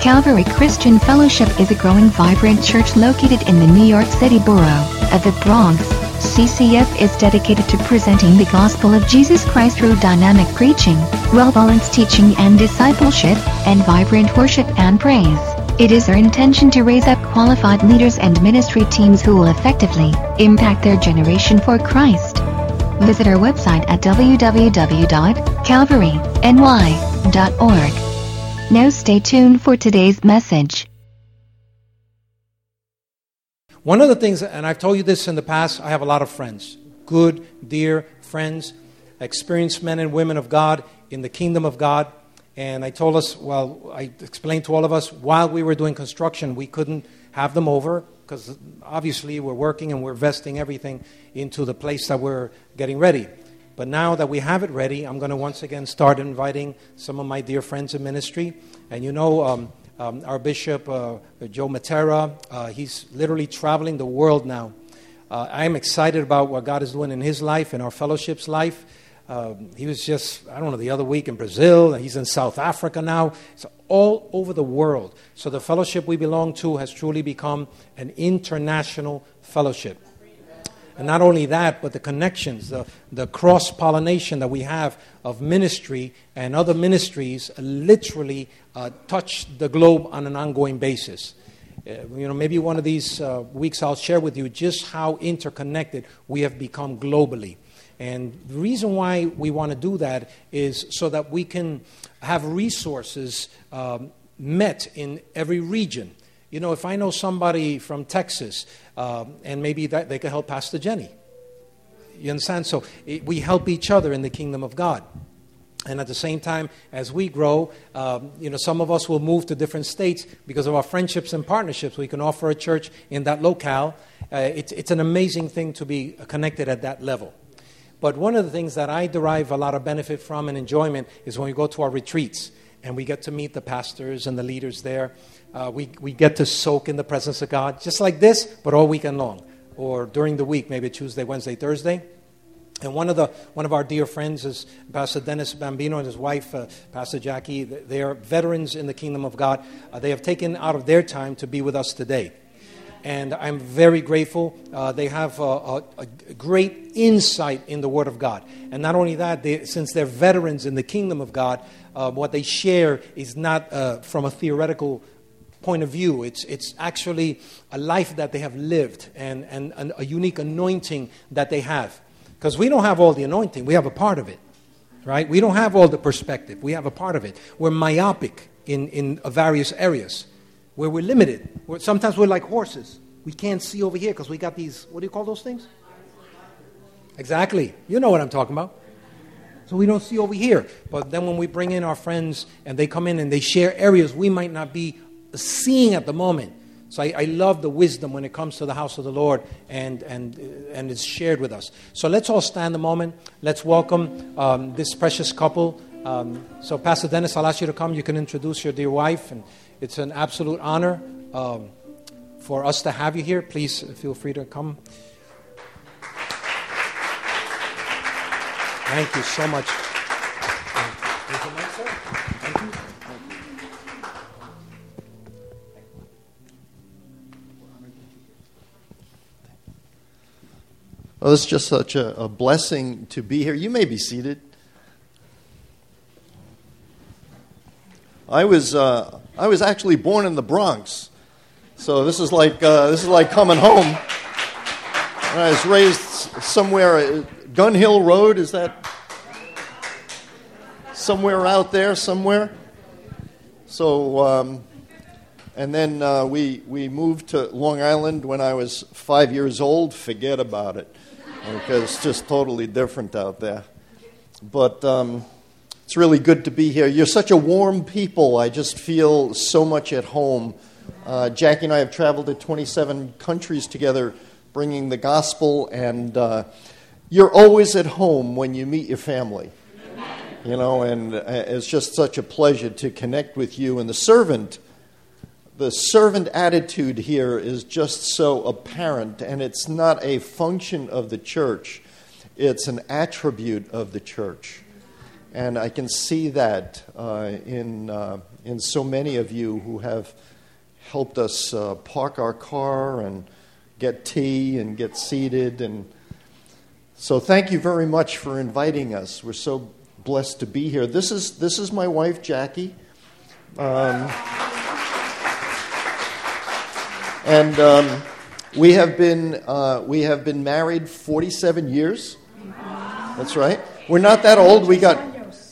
Calvary Christian Fellowship is a growing vibrant church located in the New York City borough of the Bronx. CCF is dedicated to presenting the gospel of Jesus Christ through dynamic preaching, well-balanced teaching and discipleship, and vibrant worship and praise. It is our intention to raise up qualified leaders and ministry teams who will effectively impact their generation for Christ. Visit our website at www.calvaryny.org. Now stay tuned for today's message. One of the things, and I've told you this in the past, I have a lot of friends, good, dear friends, experienced men and women of God in the kingdom of God. And I told us, well, I explained to all of us while we were doing construction, we couldn't have them over because obviously we're working and we're vesting everything into the place that we're getting ready. But now that we have it ready, I'm going to once again start inviting some of my dear friends in ministry. And you know, um, um, our bishop, uh, Joe Mattera, uh, he's literally traveling the world now. Uh, I'm excited about what God is doing in his life and our fellowship's life. Um, he was just, I don't know, the other week in Brazil, he's in South Africa now. It's all over the world. So the fellowship we belong to has truly become an international fellowship. And not only that, but the connections, the, the cross pollination that we have of ministry and other ministries literally uh, touch the globe on an ongoing basis. Uh, you know, maybe one of these uh, weeks I'll share with you just how interconnected we have become globally. And the reason why we want to do that is so that we can have resources um, met in every region. You know, if I know somebody from Texas, um, and maybe that they could help Pastor Jenny. You understand? So it, we help each other in the kingdom of God. And at the same time, as we grow, um, you know, some of us will move to different states because of our friendships and partnerships. We can offer a church in that locale. Uh, it's, it's an amazing thing to be connected at that level. But one of the things that I derive a lot of benefit from and enjoyment is when we go to our retreats and we get to meet the pastors and the leaders there. Uh, we, we get to soak in the presence of God, just like this, but all weekend long, or during the week, maybe Tuesday, Wednesday, Thursday. And one of, the, one of our dear friends is Pastor Dennis Bambino and his wife, uh, Pastor Jackie. They are veterans in the kingdom of God. Uh, they have taken out of their time to be with us today and I'm very grateful. Uh, they have a, a, a, great insight in the Word of God. And not only that, they, since they're veterans in the kingdom of God, uh, what they share is not uh, from a theoretical point of view. It's, it's actually a life that they have lived and, and, and a unique anointing that they have. Because we don't have all the anointing, we have a part of it, right? We don't have all the perspective, we have a part of it. We're myopic in, in various areas where we're limited. We're, sometimes we're like horses. We can't see over here because we got these, what do you call those things? Exactly. You know what I'm talking about. So we don't see over here. But then when we bring in our friends and they come in and they share areas we might not be seeing at the moment. So I, I love the wisdom when it comes to the house of the Lord and, and, and it's shared with us. So let's all stand a moment. Let's welcome um, this precious couple. Um, so, Pastor Dennis, I'll ask you to come. You can introduce your dear wife and it's an absolute honor um, for us to have you here. Please feel free to come. Thank you so much. Well, it's just such a, a blessing to be here. You may be seated. I was uh, I was actually born in the Bronx, so this is like uh, this is like coming home. I was raised somewhere, uh, Gun Hill Road. Is that somewhere out there? Somewhere. So, um, and then uh, we we moved to Long Island when I was five years old. Forget about it, because it's just totally different out there. But. Um, it's really good to be here. You're such a warm people. I just feel so much at home. Uh, Jackie and I have traveled to 27 countries together bringing the gospel, and uh, you're always at home when you meet your family. You know, and uh, it's just such a pleasure to connect with you. And the servant, the servant attitude here is just so apparent, and it's not a function of the church, it's an attribute of the church. And I can see that uh, in, uh, in so many of you who have helped us uh, park our car and get tea and get seated. And so, thank you very much for inviting us. We're so blessed to be here. This is, this is my wife, Jackie. Um, and um, we, have been, uh, we have been married 47 years. That's right. We're not that old. We got,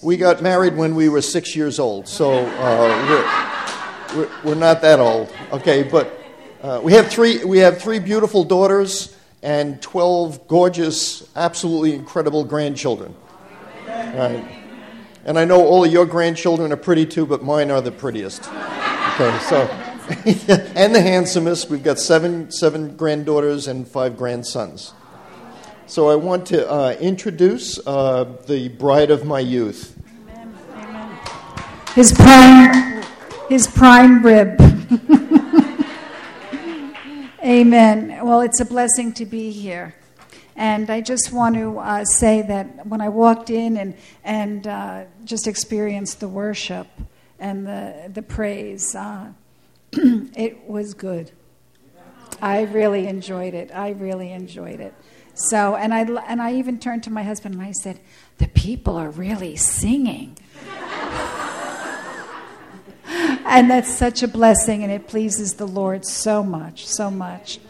we got married when we were six years old. So uh, we're, we're, we're, not that old. Okay, but uh, we, have three, we have three beautiful daughters and 12 gorgeous, absolutely incredible grandchildren. Right. And I know all of your grandchildren are pretty too, but mine are the prettiest. Okay, so. and the handsomest. We've got seven, seven granddaughters and five grandsons. So I want to uh, introduce uh, the bride of my youth. Amen. His prime, his prime rib. Amen. Well, it's a blessing to be here. And I just want to uh, say that when I walked in and, and uh, just experienced the worship and the, the praise, uh, it was good. I really enjoyed it. I really enjoyed it. So, and I, and I even turned to my husband and I said, The people are really singing. and that's such a blessing, and it pleases the Lord so much, so much.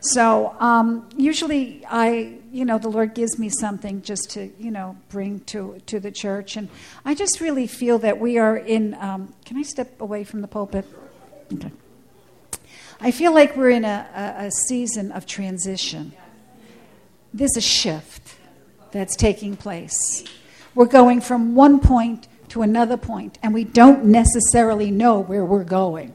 So um, usually I, you know, the Lord gives me something just to, you know, bring to to the church, and I just really feel that we are in. Um, can I step away from the pulpit? Okay. I feel like we're in a, a, a season of transition. There's a shift that's taking place. We're going from one point to another point, and we don't necessarily know where we're going.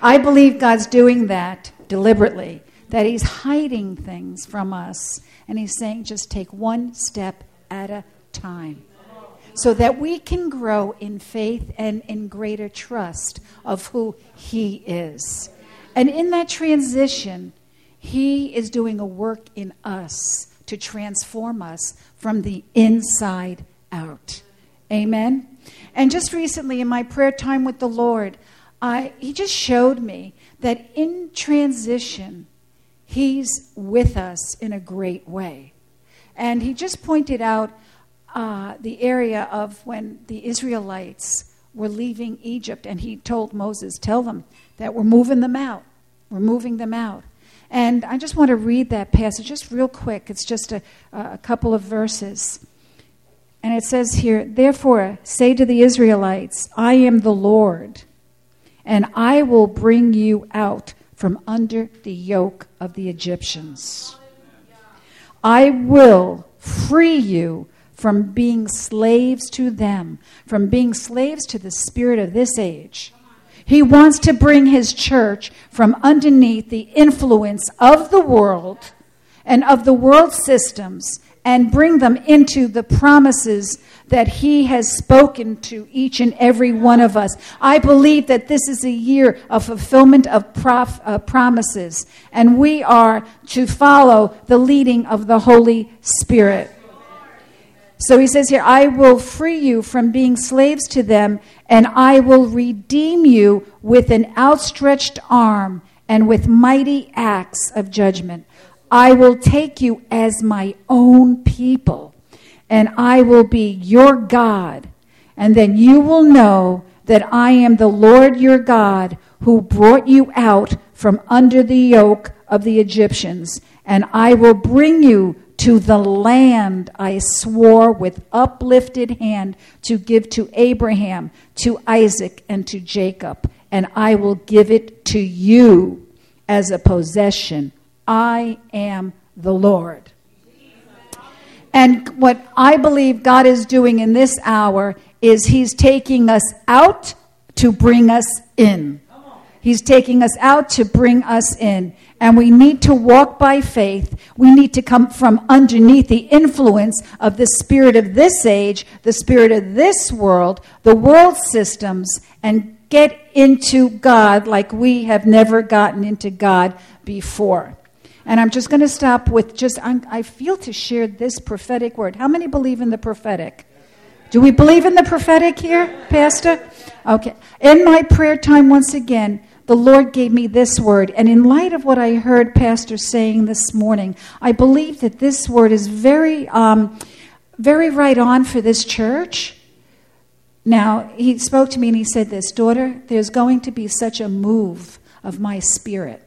I believe God's doing that deliberately that He's hiding things from us. And He's saying, just take one step at a time so that we can grow in faith and in greater trust of who He is. And in that transition, He is doing a work in us to transform us from the inside out. Amen. And just recently in my prayer time with the Lord, I, He just showed me that in transition, He's with us in a great way. And he just pointed out uh, the area of when the Israelites were leaving Egypt, and he told Moses, Tell them that we're moving them out. We're moving them out. And I just want to read that passage just real quick. It's just a, a couple of verses. And it says here, Therefore, say to the Israelites, I am the Lord, and I will bring you out from under the yoke of the Egyptians. I will free you from being slaves to them, from being slaves to the spirit of this age. He wants to bring his church from underneath the influence of the world and of the world systems and bring them into the promises that He has spoken to each and every one of us. I believe that this is a year of fulfillment of prof, uh, promises, and we are to follow the leading of the Holy Spirit. So he says here, I will free you from being slaves to them, and I will redeem you with an outstretched arm and with mighty acts of judgment. I will take you as my own people, and I will be your God. And then you will know that I am the Lord your God who brought you out from under the yoke of the Egyptians. And I will bring you to the land I swore with uplifted hand to give to Abraham, to Isaac, and to Jacob. And I will give it to you as a possession I am the Lord. And what I believe God is doing in this hour is He's taking us out to bring us in. He's taking us out to bring us in. And we need to walk by faith. We need to come from underneath the influence of the spirit of this age, the spirit of this world, the world systems, and get into God like we have never gotten into God before. And I'm just going to stop with just, I'm, i feel to share this prophetic word. How many believe in the prophetic? Do we believe in the prophetic here, Pastor? Okay. In my prayer time, once again, the Lord gave me this word. And in light of what I heard Pastor saying this morning, I believe that this word is very, um, very right on for this church. Now, he spoke to me and he said this Daughter, there's going to be such a move of my spirit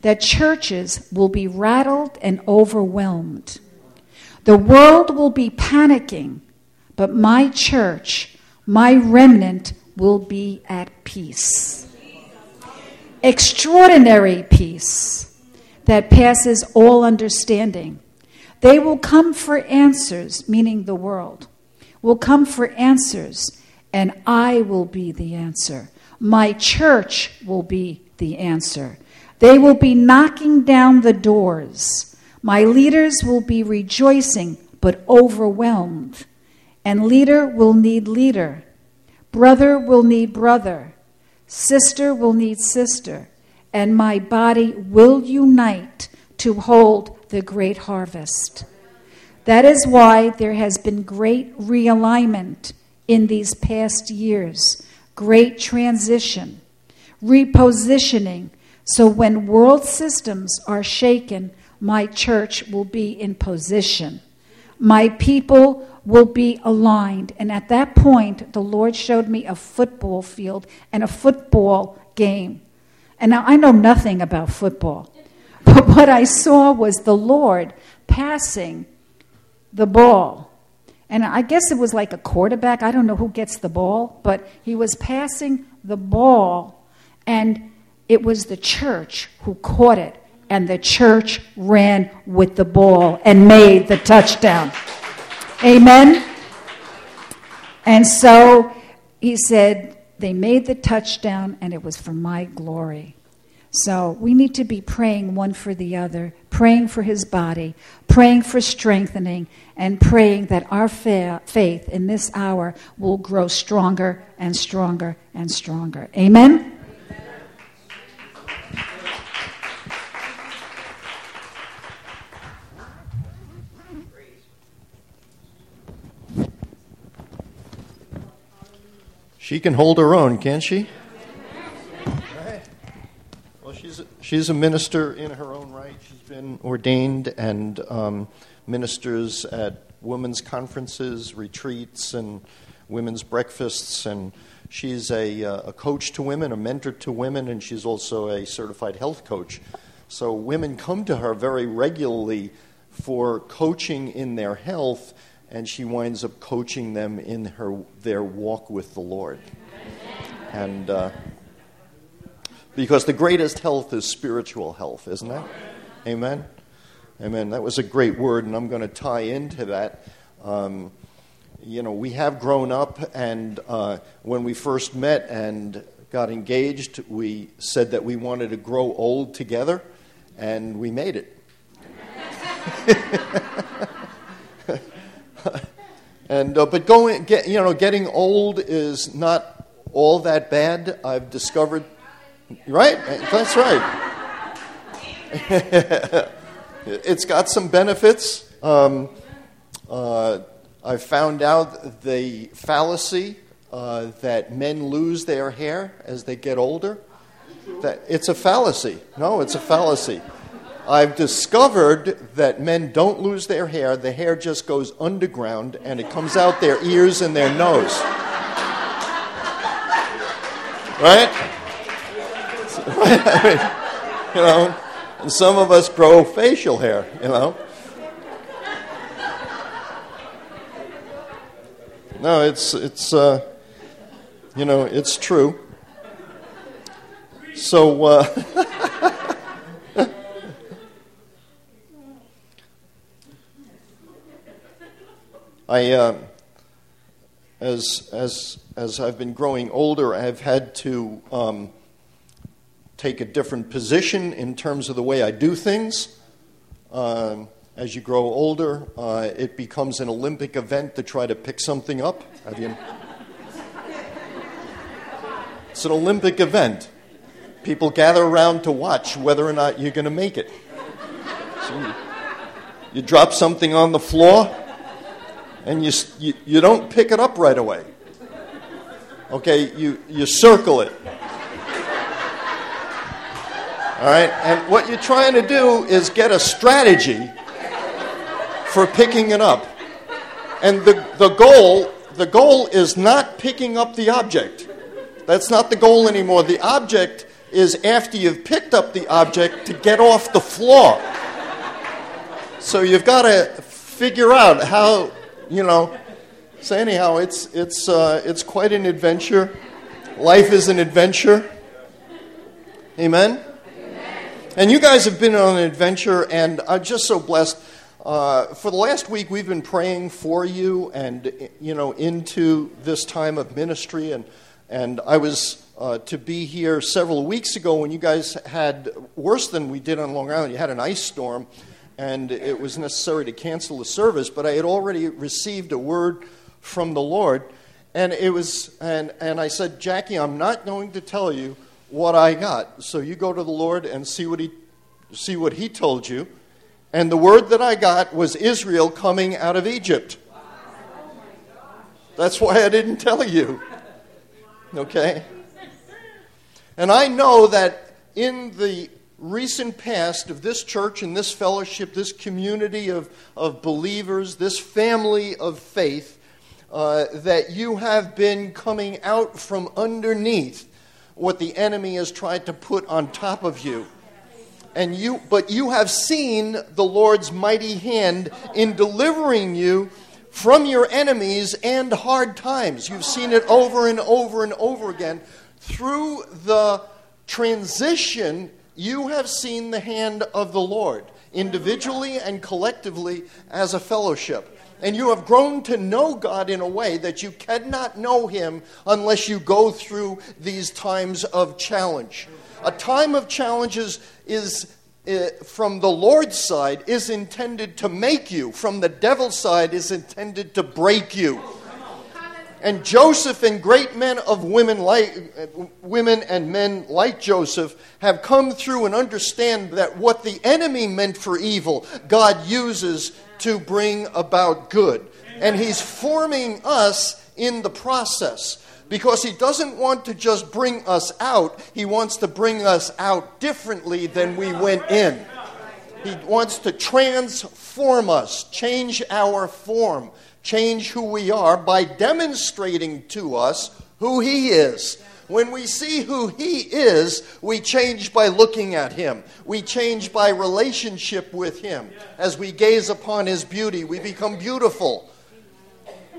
that churches will be rattled and overwhelmed. The world will be panicking, but my church, my remnant, will be at peace. Extraordinary peace that passes all understanding. They will come for answers, meaning the world, will come for answers, and I will be the answer. My church will be the answer. They will be knocking down the doors. My leaders will be rejoicing, but overwhelmed. And leader will need leader. Brother will need brother. Sister will need sister. And my body will unite to hold the great harvest. That is why there has been great realignment in these past years, great transition, repositioning so when world systems are shaken, my church will be in position. My people will be aligned. And at that point, the Lord showed me a football field and a football game. And now I know nothing about football, but what I saw was the Lord passing the ball. And I guess it was like a quarterback. I don't know who gets the ball, but he was passing the ball and it was the church who caught it, and the church ran with the ball and made the touchdown. Amen? And so he said, they made the touchdown, and it was for my glory. So we need to be praying one for the other, praying for his body, praying for strengthening, and praying that our fa- faith in this hour will grow stronger and stronger and stronger. Amen? She can hold her own, can't she? Well, she's a, she's a minister in her own right. She's been ordained and um, ministers at women's conferences, retreats, and women's breakfasts. And she's a, uh, a coach to women, a mentor to women, and she's also a certified health coach. So women come to her very regularly for coaching in their health and she winds up coaching them in her their walk with the Lord. And uh, because the greatest health is spiritual health, isn't it? Amen. Amen. That was a great word, and I'm going to tie into that. Um, you know, we have grown up, and uh, when we first met and got engaged, we said that we wanted to grow old together, and we made it. and uh, but going, get, you know, getting old is not all that bad. I've discovered, right? That's right. it's got some benefits. Um, uh, I found out the fallacy uh, that men lose their hair as they get older. That it's a fallacy. No, it's a fallacy. I've discovered that men don't lose their hair. The hair just goes underground and it comes out their ears and their nose. Right? I mean, you know, and some of us grow facial hair, you know. No, it's it's uh, you know it's true. So uh, I, uh, as, as, as I've been growing older, I've had to um, take a different position in terms of the way I do things. Um, as you grow older, uh, it becomes an Olympic event to try to pick something up. Have you? It's an Olympic event. People gather around to watch whether or not you're going to make it. So you, you drop something on the floor, and you, you, you don't pick it up right away. Okay, you, you circle it. All right, and what you're trying to do is get a strategy for picking it up. And the, the goal the goal is not picking up the object. That's not the goal anymore. The object is after you've picked up the object to get off the floor. So you've got to figure out how, you know. So anyhow, it's it's uh, it's quite an adventure. Life is an adventure. Amen. And you guys have been on an adventure, and I'm just so blessed. Uh, for the last week, we've been praying for you, and you know, into this time of ministry. And and I was uh, to be here several weeks ago when you guys had worse than we did on Long Island. You had an ice storm, and it was necessary to cancel the service. But I had already received a word from the Lord, and it was and and I said, Jackie, I'm not going to tell you what I got. So you go to the Lord and see what he see what he told you. And the word that I got was Israel coming out of Egypt. That's why I didn't tell you. Okay? And I know that in the recent past of this church and this fellowship, this community of, of believers, this family of faith, uh, that you have been coming out from underneath what the enemy has tried to put on top of you. And you but you have seen the lord's mighty hand in delivering you from your enemies and hard times. You've seen it over and over and over again through the transition you have seen the hand of the lord individually and collectively as a fellowship and you have grown to know God in a way that you cannot know Him unless you go through these times of challenge. A time of challenges is uh, from the Lord's side is intended to make you, from the devil's side is intended to break you. And Joseph and great men of women like women and men like Joseph have come through and understand that what the enemy meant for evil, God uses to bring about good. And he's forming us in the process because he doesn't want to just bring us out, he wants to bring us out differently than we went in. He wants to transform us, change our form, change who we are by demonstrating to us who he is. When we see who He is, we change by looking at Him. We change by relationship with Him. As we gaze upon His beauty, we become beautiful.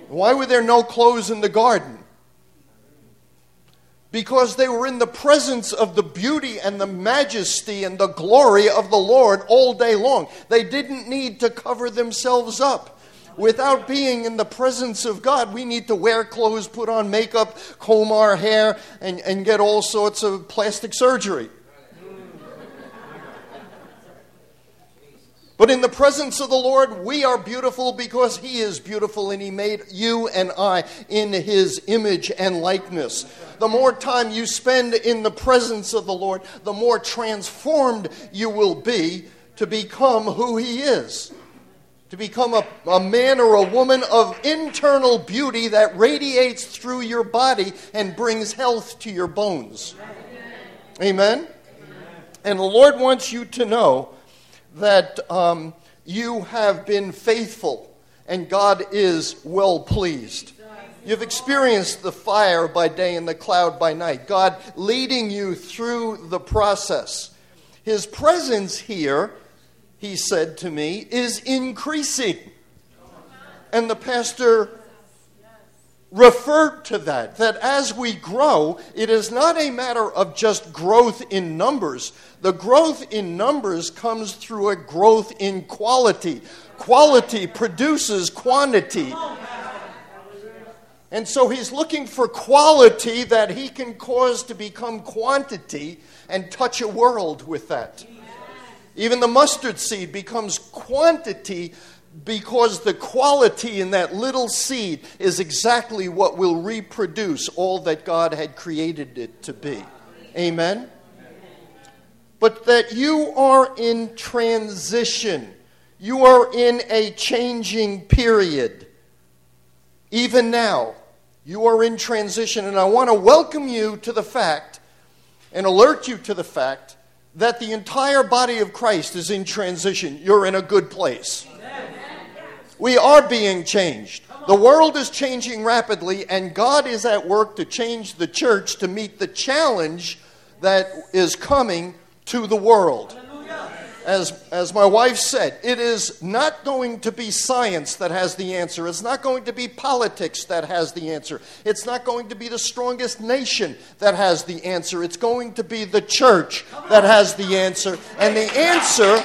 Why were there no clothes in the garden? Because they were in the presence of the beauty and the majesty and the glory of the Lord all day long. They didn't need to cover themselves up without being in the presence of God, we need to wear clothes, put on makeup, comb our hair, and, and get all sorts of plastic surgery. But in the presence of the Lord, we are beautiful because He is beautiful and He made you and I in His image and likeness. The more time you spend in the presence of the Lord, the more transformed you will be to become who He is to become a, a man or a woman of internal beauty that radiates through your body and brings health to your bones. Amen? Amen. And the Lord wants you to know that um, you have been faithful and God is well pleased. You've experienced the fire by day and the cloud by night, God leading you through the process. His presence here he said to me, is increasing. And the pastor referred to that, that as we grow, it is not a matter of just growth in numbers. The growth in numbers comes through a growth in quality. Quality produces quantity. And so he's looking for quality that he can cause to become quantity and touch a world with that. Even the mustard seed becomes quantity because the quality in that little seed is exactly what will reproduce all that God had created it to be. Amen? But that you are in transition, you are in a changing period. even now, you are in transition, and I want to welcome you to the fact and alert you to the fact that the entire body of Christ is in transition. You're in a good place. We are being changed. The world is changing rapidly, and God is at work to change the church to meet the challenge that is coming to the world. As, as my wife said, it is not going to be science that has the answer. It's not going to be politics that has the answer. It's not going to be the strongest nation that has the answer. It's going to be the church that has the answer. And the answer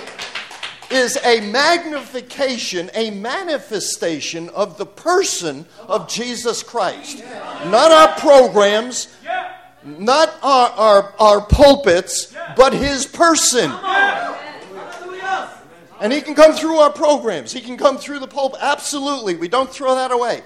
is a magnification, a manifestation of the person of Jesus Christ. Not our programs, not our, our, our pulpits, but his person. And he can come through our programs. He can come through the pulpit. Absolutely. We don't throw that away.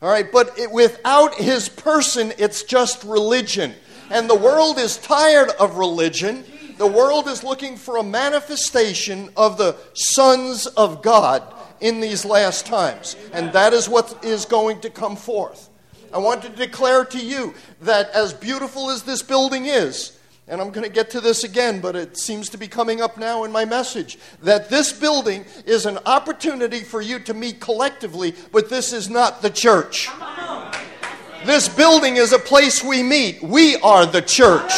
All right, but it, without his person, it's just religion. And the world is tired of religion. The world is looking for a manifestation of the sons of God in these last times. And that is what is going to come forth. I want to declare to you that as beautiful as this building is, and I'm going to get to this again, but it seems to be coming up now in my message that this building is an opportunity for you to meet collectively, but this is not the church. This building is a place we meet. We are the church.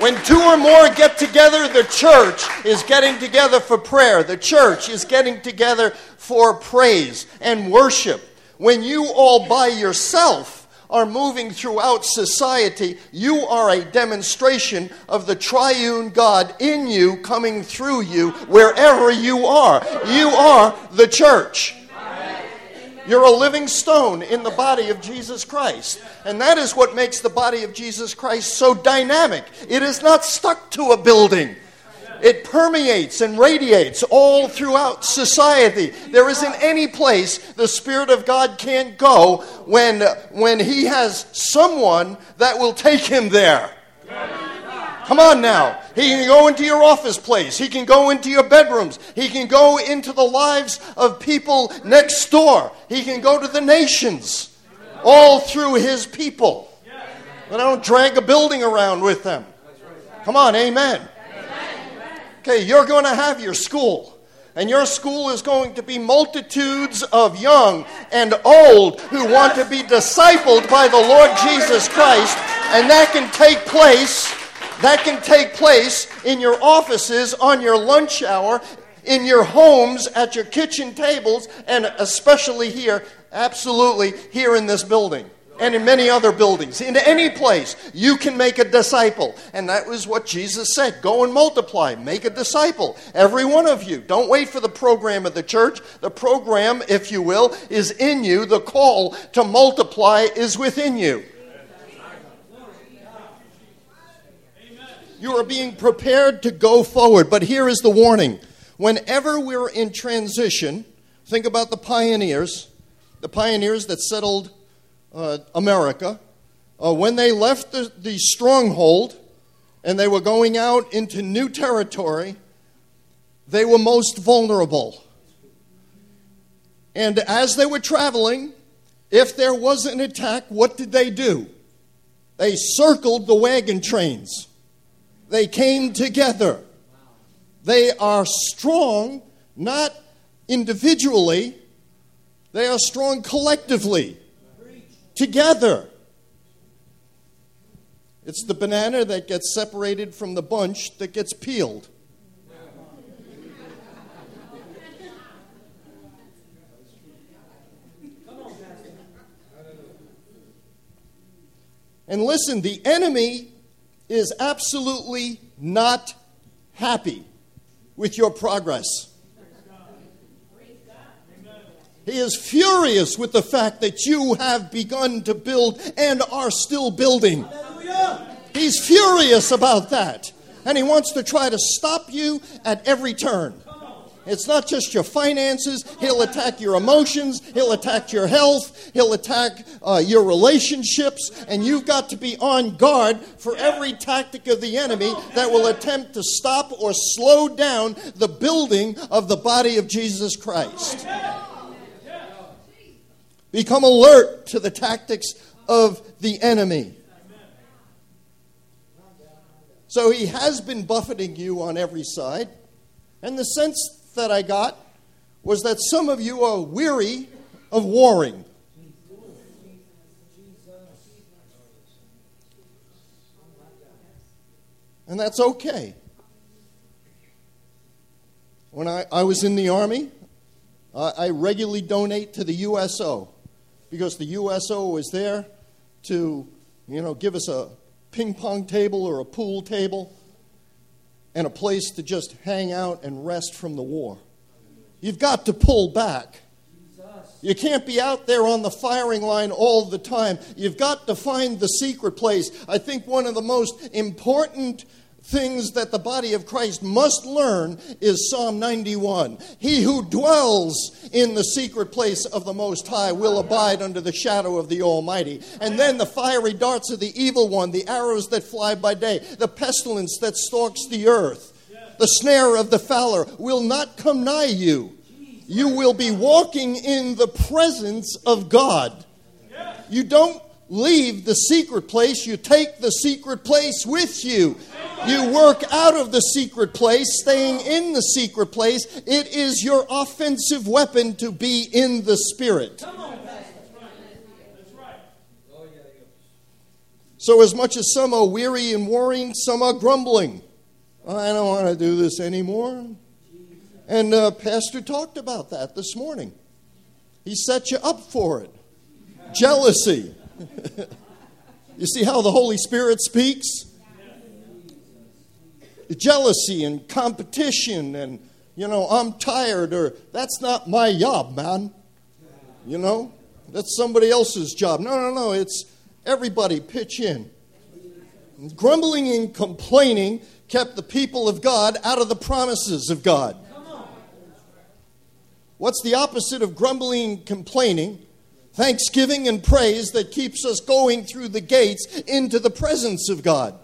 When two or more get together, the church is getting together for prayer. The church is getting together for praise and worship. When you all by yourself are moving throughout society, you are a demonstration of the triune God in you, coming through you, wherever you are. You are the church. You're a living stone in the body of Jesus Christ. And that is what makes the body of Jesus Christ so dynamic. It is not stuck to a building. It permeates and radiates all throughout society. There isn't any place the Spirit of God can't go when, when He has someone that will take Him there. Come on now. He can go into your office place. He can go into your bedrooms. He can go into the lives of people next door. He can go to the nations. All through his people. But I don't drag a building around with them. Come on, amen. Okay, you're going to have your school. And your school is going to be multitudes of young and old who want to be discipled by the Lord Jesus Christ. And that can take place. That can take place in your offices, on your lunch hour, in your homes, at your kitchen tables, and especially here, absolutely here in this building and in many other buildings. In any place, you can make a disciple. And that was what Jesus said go and multiply, make a disciple. Every one of you. Don't wait for the program of the church. The program, if you will, is in you. The call to multiply is within you. You are being prepared to go forward. But here is the warning whenever we're in transition, think about the pioneers, the pioneers that settled uh, America, uh, when they left the, the stronghold and they were going out into new territory, they were most vulnerable. And as they were traveling, if there was an attack, what did they do? They circled the wagon trains. They came together. They are strong, not individually, they are strong collectively together. It's the banana that gets separated from the bunch that gets peeled. And listen, the enemy is absolutely not happy with your progress. He is furious with the fact that you have begun to build and are still building. He's furious about that. And he wants to try to stop you at every turn. It's not just your finances. He'll attack your emotions. He'll attack your health. He'll attack uh, your relationships. And you've got to be on guard for every tactic of the enemy that will attempt to stop or slow down the building of the body of Jesus Christ. Become alert to the tactics of the enemy. So he has been buffeting you on every side. And the sense that I got was that some of you are weary of warring. And that's okay. When I, I was in the Army, I, I regularly donate to the USO because the USO was there to, you know, give us a ping pong table or a pool table and a place to just hang out and rest from the war. You've got to pull back. You can't be out there on the firing line all the time. You've got to find the secret place. I think one of the most important things that the body of Christ must learn is Psalm 91. He who dwells in the secret place of the Most High will abide under the shadow of the Almighty. And then the fiery darts of the evil one, the arrows that fly by day, the pestilence that stalks the earth, the snare of the fowler will not come nigh you. You will be walking in the presence of God. You don't leave the secret place, you take the secret place with you. You work out of the secret place, staying in the secret place. It is your offensive weapon to be in the Spirit. So, as much as some are weary and worrying, some are grumbling. I don't want to do this anymore. And uh, Pastor talked about that this morning. He set you up for it. Jealousy. you see how the Holy Spirit speaks? Jealousy and competition, and, you know, I'm tired, or that's not my job, man. You know, that's somebody else's job. No, no, no, it's everybody pitch in. Grumbling and complaining kept the people of God out of the promises of God. What's the opposite of grumbling and complaining? Thanksgiving and praise that keeps us going through the gates into the presence of God.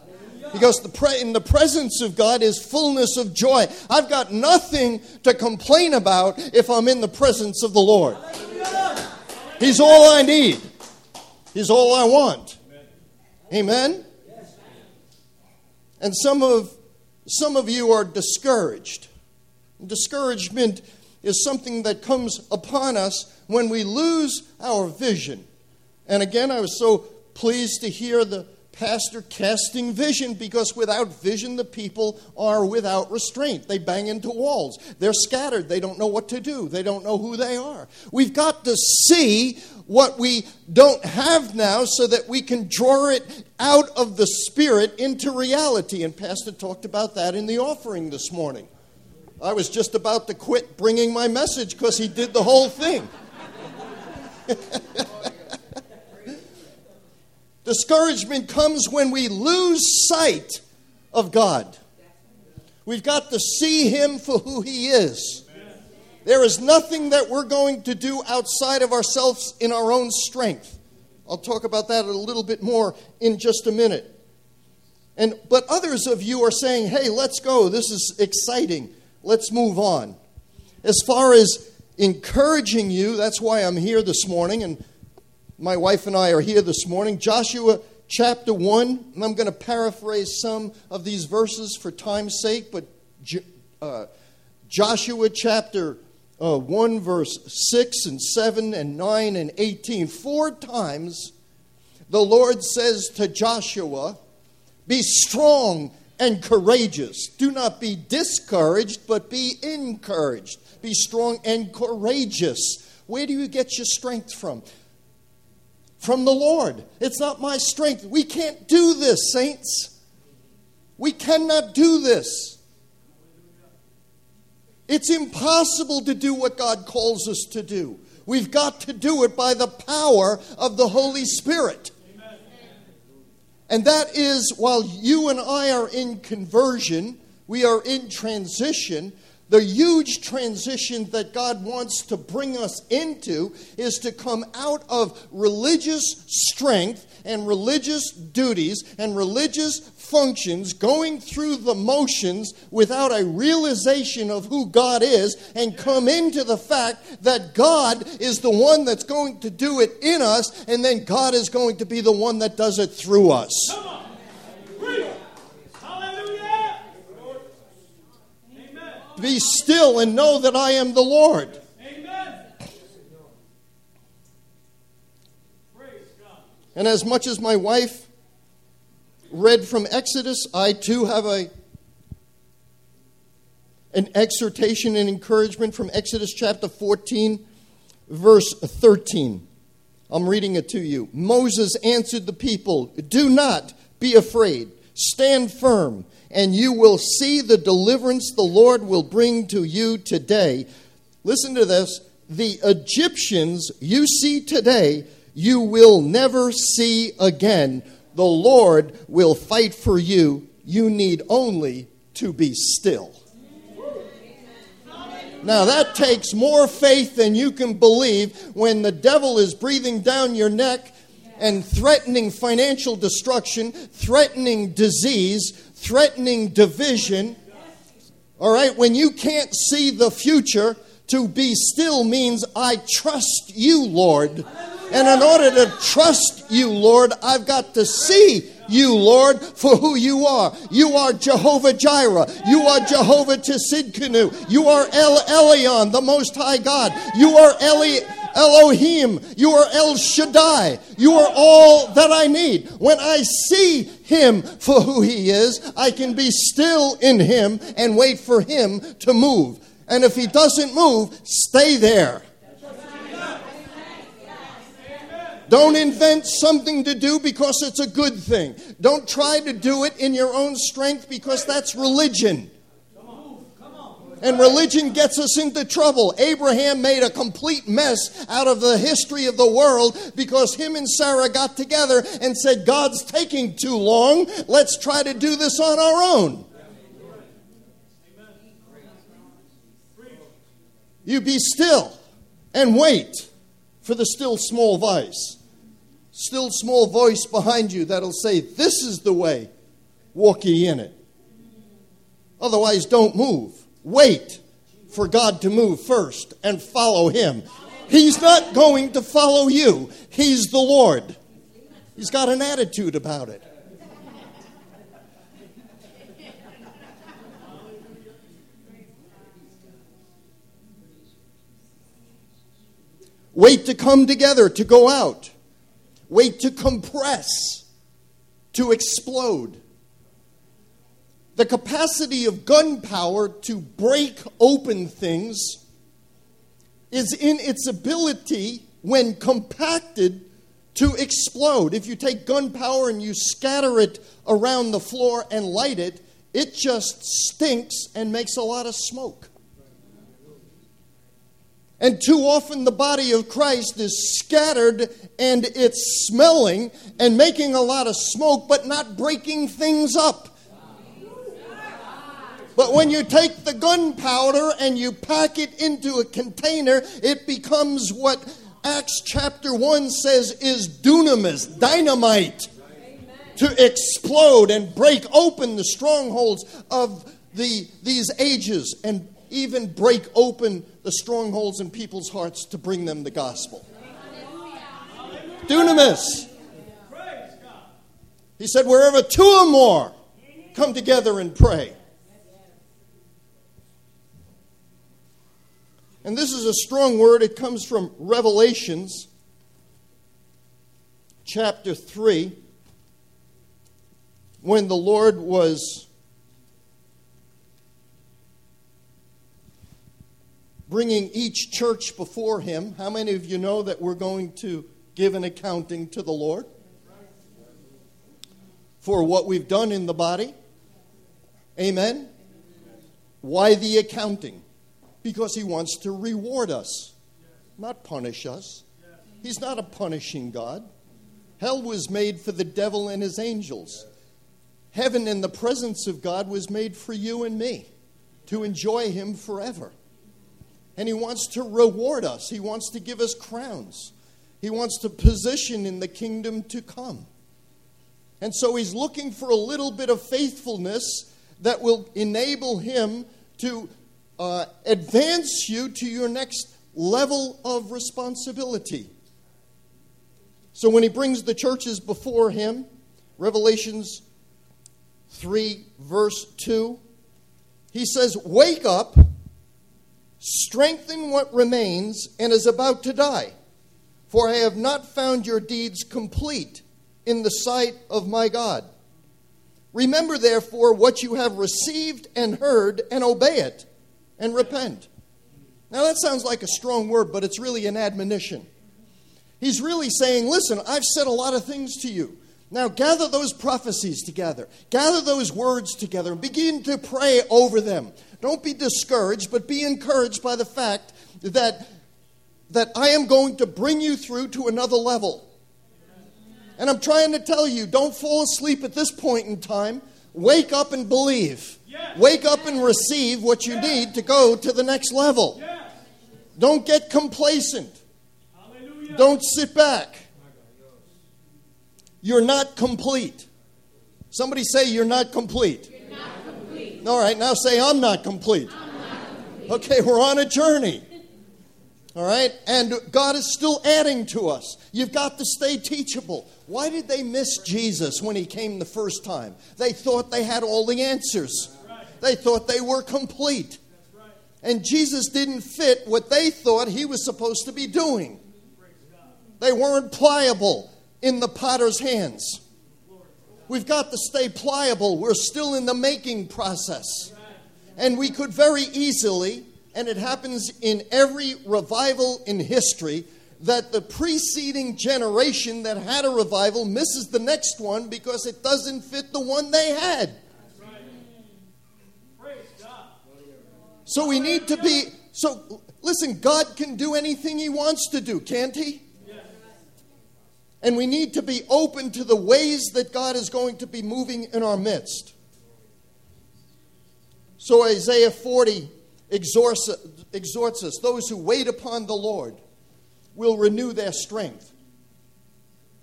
Because the pre- in the presence of God is fullness of joy. I've got nothing to complain about if I'm in the presence of the Lord. He's all I need, He's all I want. Amen? And some of, some of you are discouraged. Discouragement is something that comes upon us when we lose our vision. And again, I was so pleased to hear the pastor casting vision because without vision, the people are without restraint. They bang into walls. They're scattered. They don't know what to do. They don't know who they are. We've got to see what we don't have now so that we can draw it out of the spirit into reality. And Pastor talked about that in the offering this morning. I was just about to quit bringing my message because he did the whole thing. Discouragement comes when we lose sight of God. We've got to see Him for who He is. There is nothing that we're going to do outside of ourselves in our own strength. I'll talk about that a little bit more in just a minute. And but others of you are saying, "Hey, let's go. This is exciting." Let's move on. As far as encouraging you, that's why I'm here this morning, and my wife and I are here this morning. Joshua chapter 1, and I'm going to paraphrase some of these verses for time's sake, but uh, Joshua chapter uh, 1, verse 6 and 7 and 9 and 18. Four times the Lord says to Joshua, Be strong and courageous. Do not be discouraged, but be encouraged. Be strong and courageous. Where do you get your strength from? From the Lord. It's not my strength. We can't do this, saints. We cannot do this. It's impossible to do what God calls us to do. We've got to do it by the power of the Holy Spirit. And that is while you and I are in conversion, we are in transition. The huge transition that God wants to bring us into is to come out of religious strength and religious duties and religious functions, going through the motions without a realization of who God is, and come into the fact that God is the one that's going to do it in us, and then God is going to be the one that does it through us. Come on. Hallelujah. Amen. Be still and know that I am the Lord. Amen. Praise God. And as much as my wife read from Exodus, I too have a an exhortation and encouragement from Exodus chapter 14 verse 13. I'm reading it to you. Moses answered the people, "Do not be afraid. Stand firm, and you will see the deliverance the Lord will bring to you today." Listen to this. The Egyptians you see today, you will never see again. The Lord will fight for you. You need only to be still. Now, that takes more faith than you can believe when the devil is breathing down your neck and threatening financial destruction, threatening disease, threatening division. All right, when you can't see the future, to be still means I trust you, Lord. And in order to trust you, Lord, I've got to see you, Lord, for who you are. You are Jehovah Jireh. You are Jehovah Tsidkenu. You are El Elyon, the Most High God. You are Eli. Elohim, you are El Shaddai. You are all that I need. When I see him for who he is, I can be still in him and wait for him to move. And if he doesn't move, stay there. Don't invent something to do because it's a good thing. Don't try to do it in your own strength because that's religion. And religion gets us into trouble. Abraham made a complete mess out of the history of the world because him and Sarah got together and said, God's taking too long. Let's try to do this on our own. You be still and wait for the still small voice. Still small voice behind you that'll say, This is the way, walk ye in it. Otherwise, don't move. Wait for God to move first and follow Him. He's not going to follow you, He's the Lord. He's got an attitude about it. Wait to come together, to go out. Wait to compress, to explode. The capacity of gunpowder to break open things is in its ability, when compacted, to explode. If you take gunpowder and you scatter it around the floor and light it, it just stinks and makes a lot of smoke. And too often the body of Christ is scattered and it's smelling and making a lot of smoke, but not breaking things up. But when you take the gunpowder and you pack it into a container, it becomes what Acts chapter 1 says is dunamis, dynamite, to explode and break open the strongholds of the, these ages and even break open the strongholds in people's hearts to bring them the gospel. Dunamis. He said, wherever two or more come together and pray. And this is a strong word. It comes from Revelations chapter 3, when the Lord was bringing each church before him. How many of you know that we're going to give an accounting to the Lord for what we've done in the body? Amen. Why the accounting? Because he wants to reward us, not punish us. He's not a punishing God. Hell was made for the devil and his angels. Heaven in the presence of God was made for you and me to enjoy him forever. And he wants to reward us, he wants to give us crowns, he wants to position in the kingdom to come. And so he's looking for a little bit of faithfulness that will enable him to uh, advance you to your next level of responsibility. So when he brings the churches before him, Revelations 3, verse 2, he says, Wake up, strengthen what remains and is about to die, for I have not found your deeds complete in the sight of my God. Remember, therefore, what you have received and heard, and obey it, and repent. Now, that sounds like a strong word, but it's really an admonition. He's really saying, Listen, I've said a lot of things to you. Now, gather those prophecies together, gather those words together, and begin to pray over them. Don't be discouraged, but be encouraged by the fact that, that I am going to bring you through to another level. And I'm trying to tell you don't fall asleep at this point in time. Wake up and believe. Yes. Wake up and receive what you need to go to the next level. Yes. Don't get complacent. Hallelujah. Don't sit back. You're not complete. Somebody say, You're not complete. All right, now say, I'm not complete. Okay, we're on a journey. All right, and God is still adding to us. You've got to stay teachable. Why did they miss Jesus when he came the first time? They thought they had all the answers, they thought they were complete. And Jesus didn't fit what they thought he was supposed to be doing. They weren't pliable in the potter's hands. We've got to stay pliable. We're still in the making process. And we could very easily, and it happens in every revival in history, that the preceding generation that had a revival misses the next one because it doesn't fit the one they had. So we need to be. So listen, God can do anything He wants to do, can't He? And we need to be open to the ways that God is going to be moving in our midst. So Isaiah 40 exhorts, exhorts us those who wait upon the Lord will renew their strength.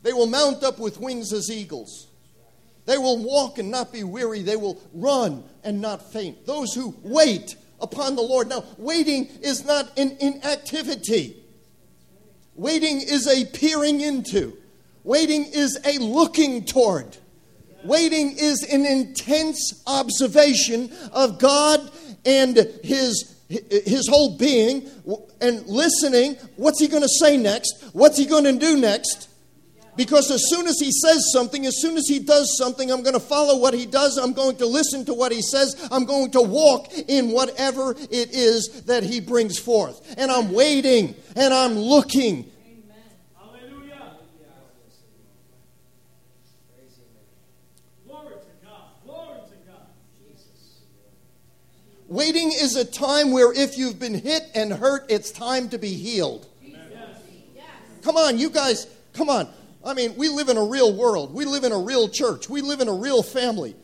They will mount up with wings as eagles. They will walk and not be weary. They will run and not faint. Those who wait upon the Lord. Now, waiting is not an inactivity, waiting is a peering into, waiting is a looking toward. Waiting is an intense observation of God and His, his whole being and listening. What's He going to say next? What's He going to do next? Because as soon as he says something, as soon as he does something, I'm going to follow what he does. I'm going to listen to what he says. I'm going to walk in whatever it is that he brings forth. And I'm waiting and I'm looking. Hallelujah. Glory to God. Glory to God. Waiting is a time where if you've been hit and hurt, it's time to be healed. Come on, you guys, come on. I mean, we live in a real world. We live in a real church. We live in a real family.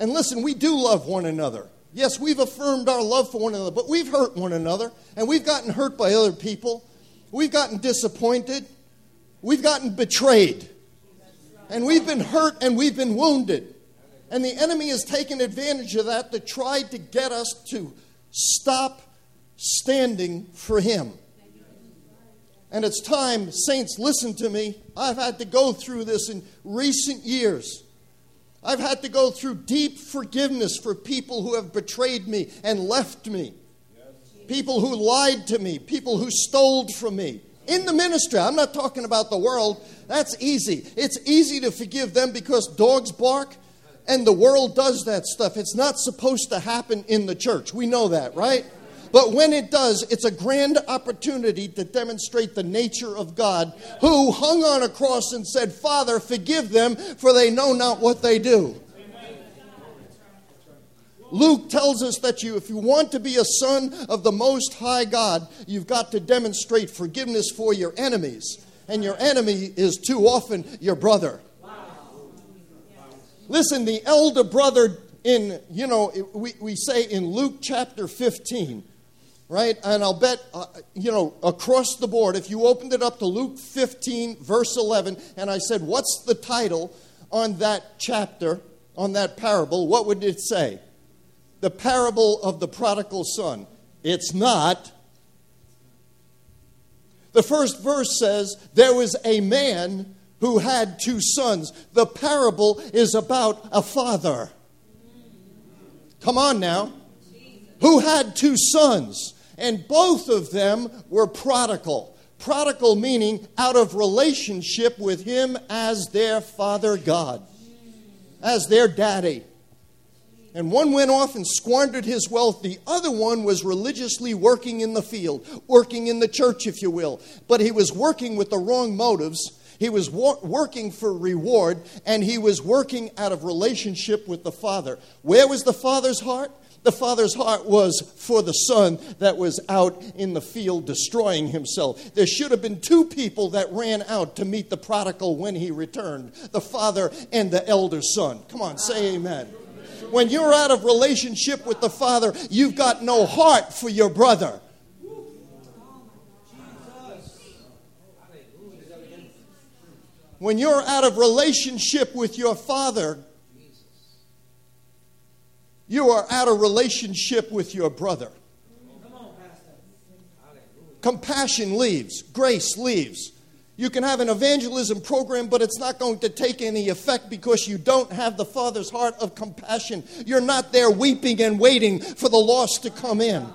And listen, we do love one another. Yes, we've affirmed our love for one another, but we've hurt one another, and we've gotten hurt by other people. We've gotten disappointed. We've gotten betrayed. And we've been hurt and we've been wounded. And the enemy has taken advantage of that to try to get us to stop standing for him. And it's time, saints, listen to me. I've had to go through this in recent years. I've had to go through deep forgiveness for people who have betrayed me and left me, people who lied to me, people who stole from me. In the ministry, I'm not talking about the world. That's easy. It's easy to forgive them because dogs bark and the world does that stuff. It's not supposed to happen in the church. We know that, right? But when it does, it's a grand opportunity to demonstrate the nature of God, who hung on a cross and said, Father, forgive them, for they know not what they do. Luke tells us that you, if you want to be a son of the Most High God, you've got to demonstrate forgiveness for your enemies. And your enemy is too often your brother. Listen, the elder brother in, you know, we, we say in Luke chapter 15, right? And I'll bet, uh, you know, across the board, if you opened it up to Luke 15, verse 11, and I said, What's the title on that chapter, on that parable, what would it say? The parable of the prodigal son. It's not. The first verse says, There was a man who had two sons. The parable is about a father. Come on now. Who had two sons, and both of them were prodigal. Prodigal meaning out of relationship with him as their father God, as their daddy. And one went off and squandered his wealth. The other one was religiously working in the field, working in the church, if you will. But he was working with the wrong motives. He was wor- working for reward, and he was working out of relationship with the Father. Where was the Father's heart? The Father's heart was for the Son that was out in the field destroying himself. There should have been two people that ran out to meet the prodigal when he returned the Father and the elder son. Come on, say amen. When you're out of relationship with the Father, you've got no heart for your brother. When you're out of relationship with your Father, you are out of relationship with your brother. Compassion leaves, grace leaves. You can have an evangelism program, but it's not going to take any effect because you don't have the Father's heart of compassion. You're not there weeping and waiting for the lost to come in.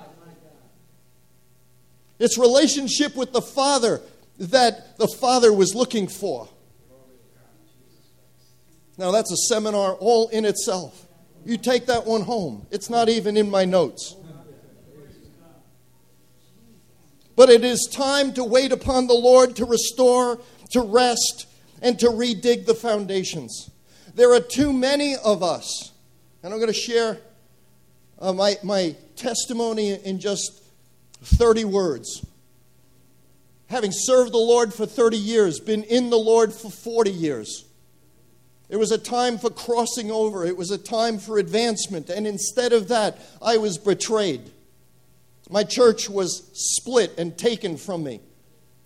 It's relationship with the Father that the Father was looking for. Now, that's a seminar all in itself. You take that one home. It's not even in my notes. But it is time to wait upon the Lord to restore, to rest, and to redig the foundations. There are too many of us, and I'm going to share uh, my, my testimony in just 30 words. Having served the Lord for 30 years, been in the Lord for 40 years. It was a time for crossing over. It was a time for advancement. And instead of that, I was betrayed. My church was split and taken from me.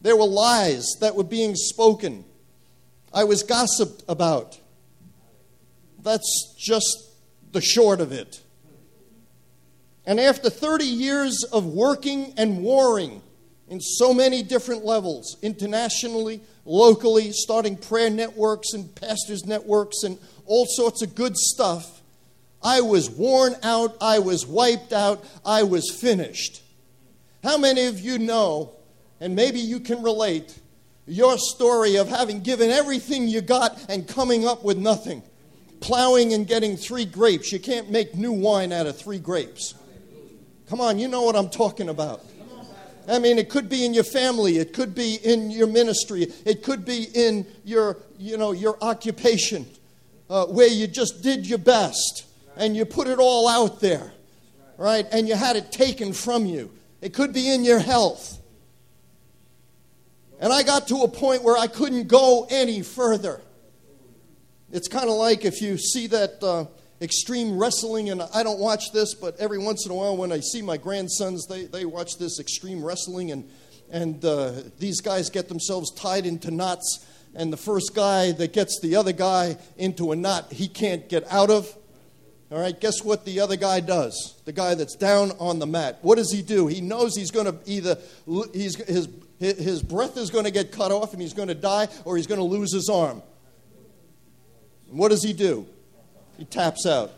There were lies that were being spoken. I was gossiped about. That's just the short of it. And after 30 years of working and warring in so many different levels, internationally, locally, starting prayer networks and pastors' networks and all sorts of good stuff. I was worn out, I was wiped out, I was finished. How many of you know, and maybe you can relate, your story of having given everything you got and coming up with nothing? Plowing and getting three grapes. You can't make new wine out of three grapes. Come on, you know what I'm talking about. I mean, it could be in your family, it could be in your ministry, it could be in your, you know, your occupation, uh, where you just did your best and you put it all out there, right? And you had it taken from you. It could be in your health. And I got to a point where I couldn't go any further. It's kind of like if you see that. Uh, extreme wrestling, and I don't watch this, but every once in a while when I see my grandsons, they, they watch this extreme wrestling, and, and uh, these guys get themselves tied into knots, and the first guy that gets the other guy into a knot he can't get out of. All right, guess what the other guy does? The guy that's down on the mat. What does he do? He knows he's going to either, he's, his, his breath is going to get cut off and he's going to die, or he's going to lose his arm. what does he do? He taps out.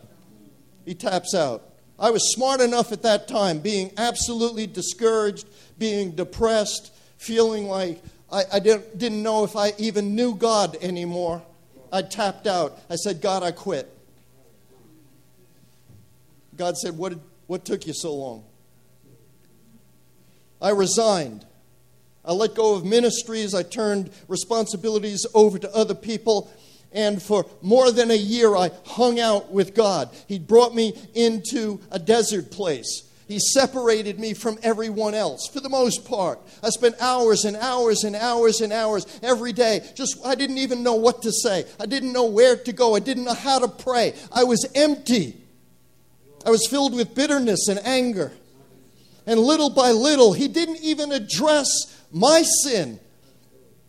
He taps out. I was smart enough at that time, being absolutely discouraged, being depressed, feeling like I, I didn't, didn't know if I even knew God anymore. I tapped out. I said, God, I quit. God said, What, what took you so long? I resigned. I let go of ministries. I turned responsibilities over to other people. And for more than a year, I hung out with God. He brought me into a desert place. He separated me from everyone else for the most part. I spent hours and hours and hours and hours every day. Just, I didn't even know what to say. I didn't know where to go. I didn't know how to pray. I was empty. I was filled with bitterness and anger. And little by little, he didn't even address my sin,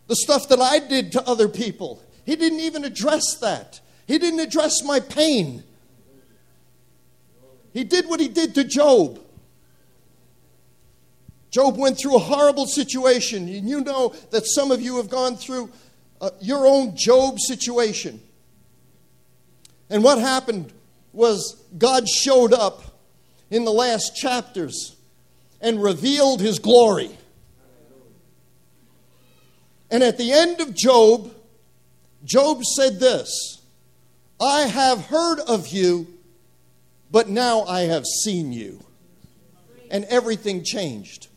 the stuff that I did to other people. He didn't even address that. He didn't address my pain. He did what he did to Job. Job went through a horrible situation. And you know that some of you have gone through uh, your own Job situation. And what happened was God showed up in the last chapters and revealed his glory. And at the end of Job, Job said this I have heard of you, but now I have seen you. And everything changed.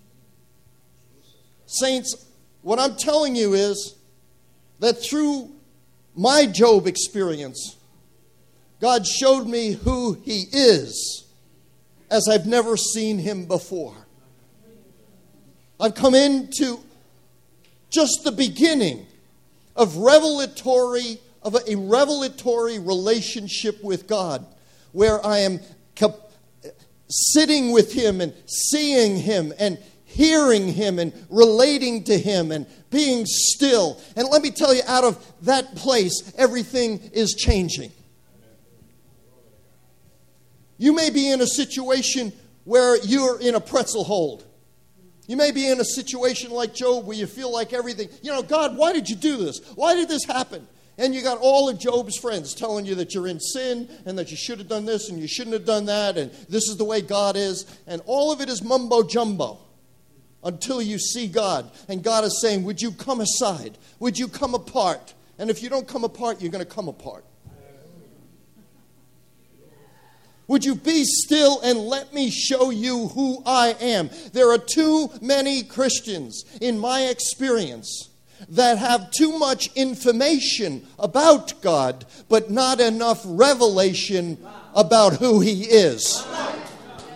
Saints, what I'm telling you is that through my Job experience, God showed me who He is as I've never seen Him before. I've come into just the beginning of revelatory of a revelatory relationship with God where I am sitting with him and seeing him and hearing him and relating to him and being still. And let me tell you, out of that place, everything is changing. You may be in a situation where you're in a pretzel hold. You may be in a situation like Job where you feel like everything, you know, God, why did you do this? Why did this happen? And you got all of Job's friends telling you that you're in sin and that you should have done this and you shouldn't have done that and this is the way God is. And all of it is mumbo jumbo until you see God. And God is saying, Would you come aside? Would you come apart? And if you don't come apart, you're going to come apart. Would you be still and let me show you who I am? There are too many Christians, in my experience, that have too much information about God, but not enough revelation about who He is.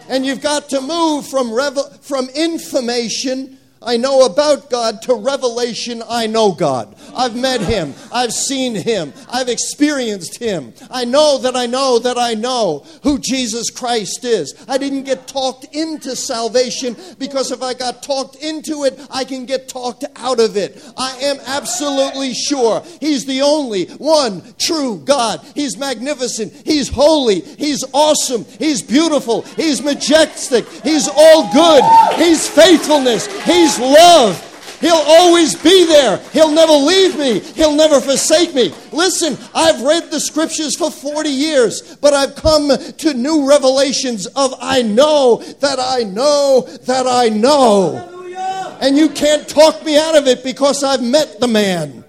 And you've got to move from, from information I know about God to revelation, I know God. I've met Him. I've seen Him. I've experienced Him. I know that I know that I know who Jesus Christ is. I didn't get talked into salvation because if I got talked into it, I can get talked out of it. I am absolutely sure He's the only one true God. He's magnificent. He's holy. He's awesome. He's beautiful. He's majestic. He's all good. He's faithfulness. He's He's love. He'll always be there. He'll never leave me. He'll never forsake me. Listen, I've read the scriptures for 40 years, but I've come to new revelations of I know that I know that I know. And you can't talk me out of it because I've met the man.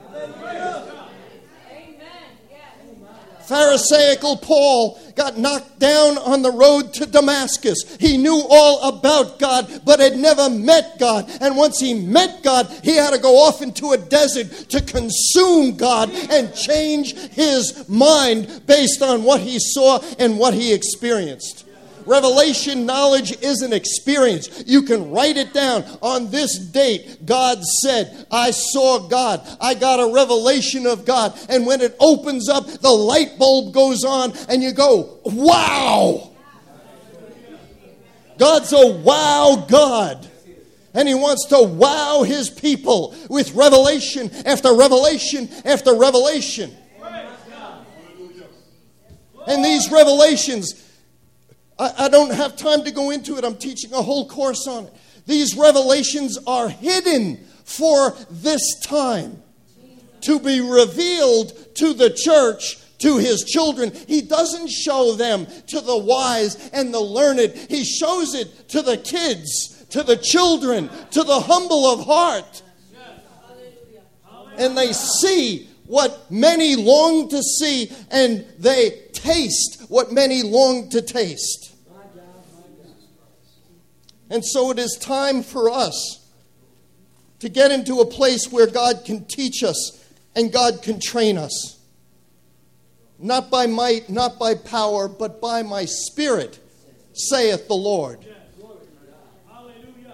Pharisaical Paul got knocked down on the road to Damascus. He knew all about God, but had never met God. And once he met God, he had to go off into a desert to consume God and change his mind based on what he saw and what he experienced. Revelation knowledge is an experience. You can write it down. On this date, God said, I saw God. I got a revelation of God. And when it opens up, the light bulb goes on, and you go, wow. God's a wow God. And he wants to wow his people with revelation after revelation after revelation. And these revelations, I, I don't have time to go into it. I'm teaching a whole course on it. These revelations are hidden for this time to be revealed to the church to his children. He doesn't show them to the wise and the learned. He shows it to the kids, to the children, to the humble of heart. And they see what many long to see, and they taste what many long to taste. And so it is time for us to get into a place where God can teach us and God can train us. Not by might, not by power, but by my spirit, saith the Lord.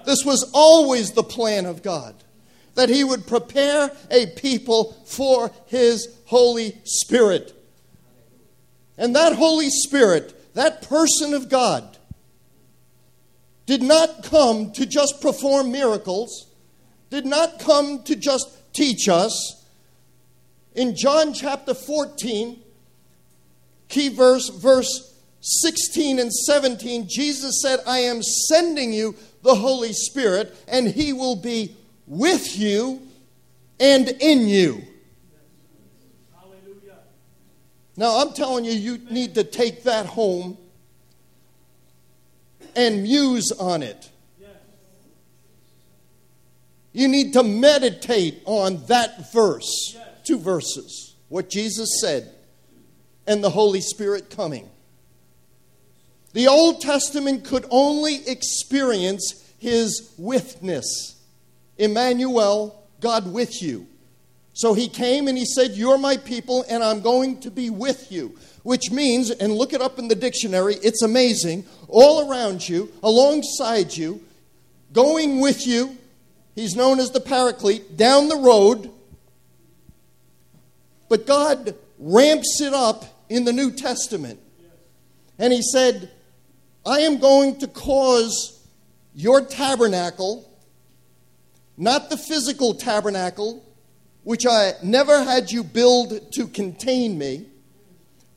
This was always the plan of God that He would prepare a people for His Holy Spirit. And that Holy Spirit, that person of God, did not come to just perform miracles, did not come to just teach us. in John chapter 14, key verse, verse 16 and 17, Jesus said, I am sending you the Holy Spirit, and he will be with you and in you. Hallelujah. Now, I'm telling you, you need to take that home and muse on it. You need to meditate on that verse, two verses, what Jesus said, and the Holy Spirit coming. The Old Testament could only experience his witness. Emmanuel, God with you. So he came and he said, You're my people, and I'm going to be with you. Which means, and look it up in the dictionary, it's amazing, all around you, alongside you, going with you, he's known as the Paraclete, down the road. But God ramps it up in the New Testament. And he said, I am going to cause your tabernacle, not the physical tabernacle, which I never had you build to contain me,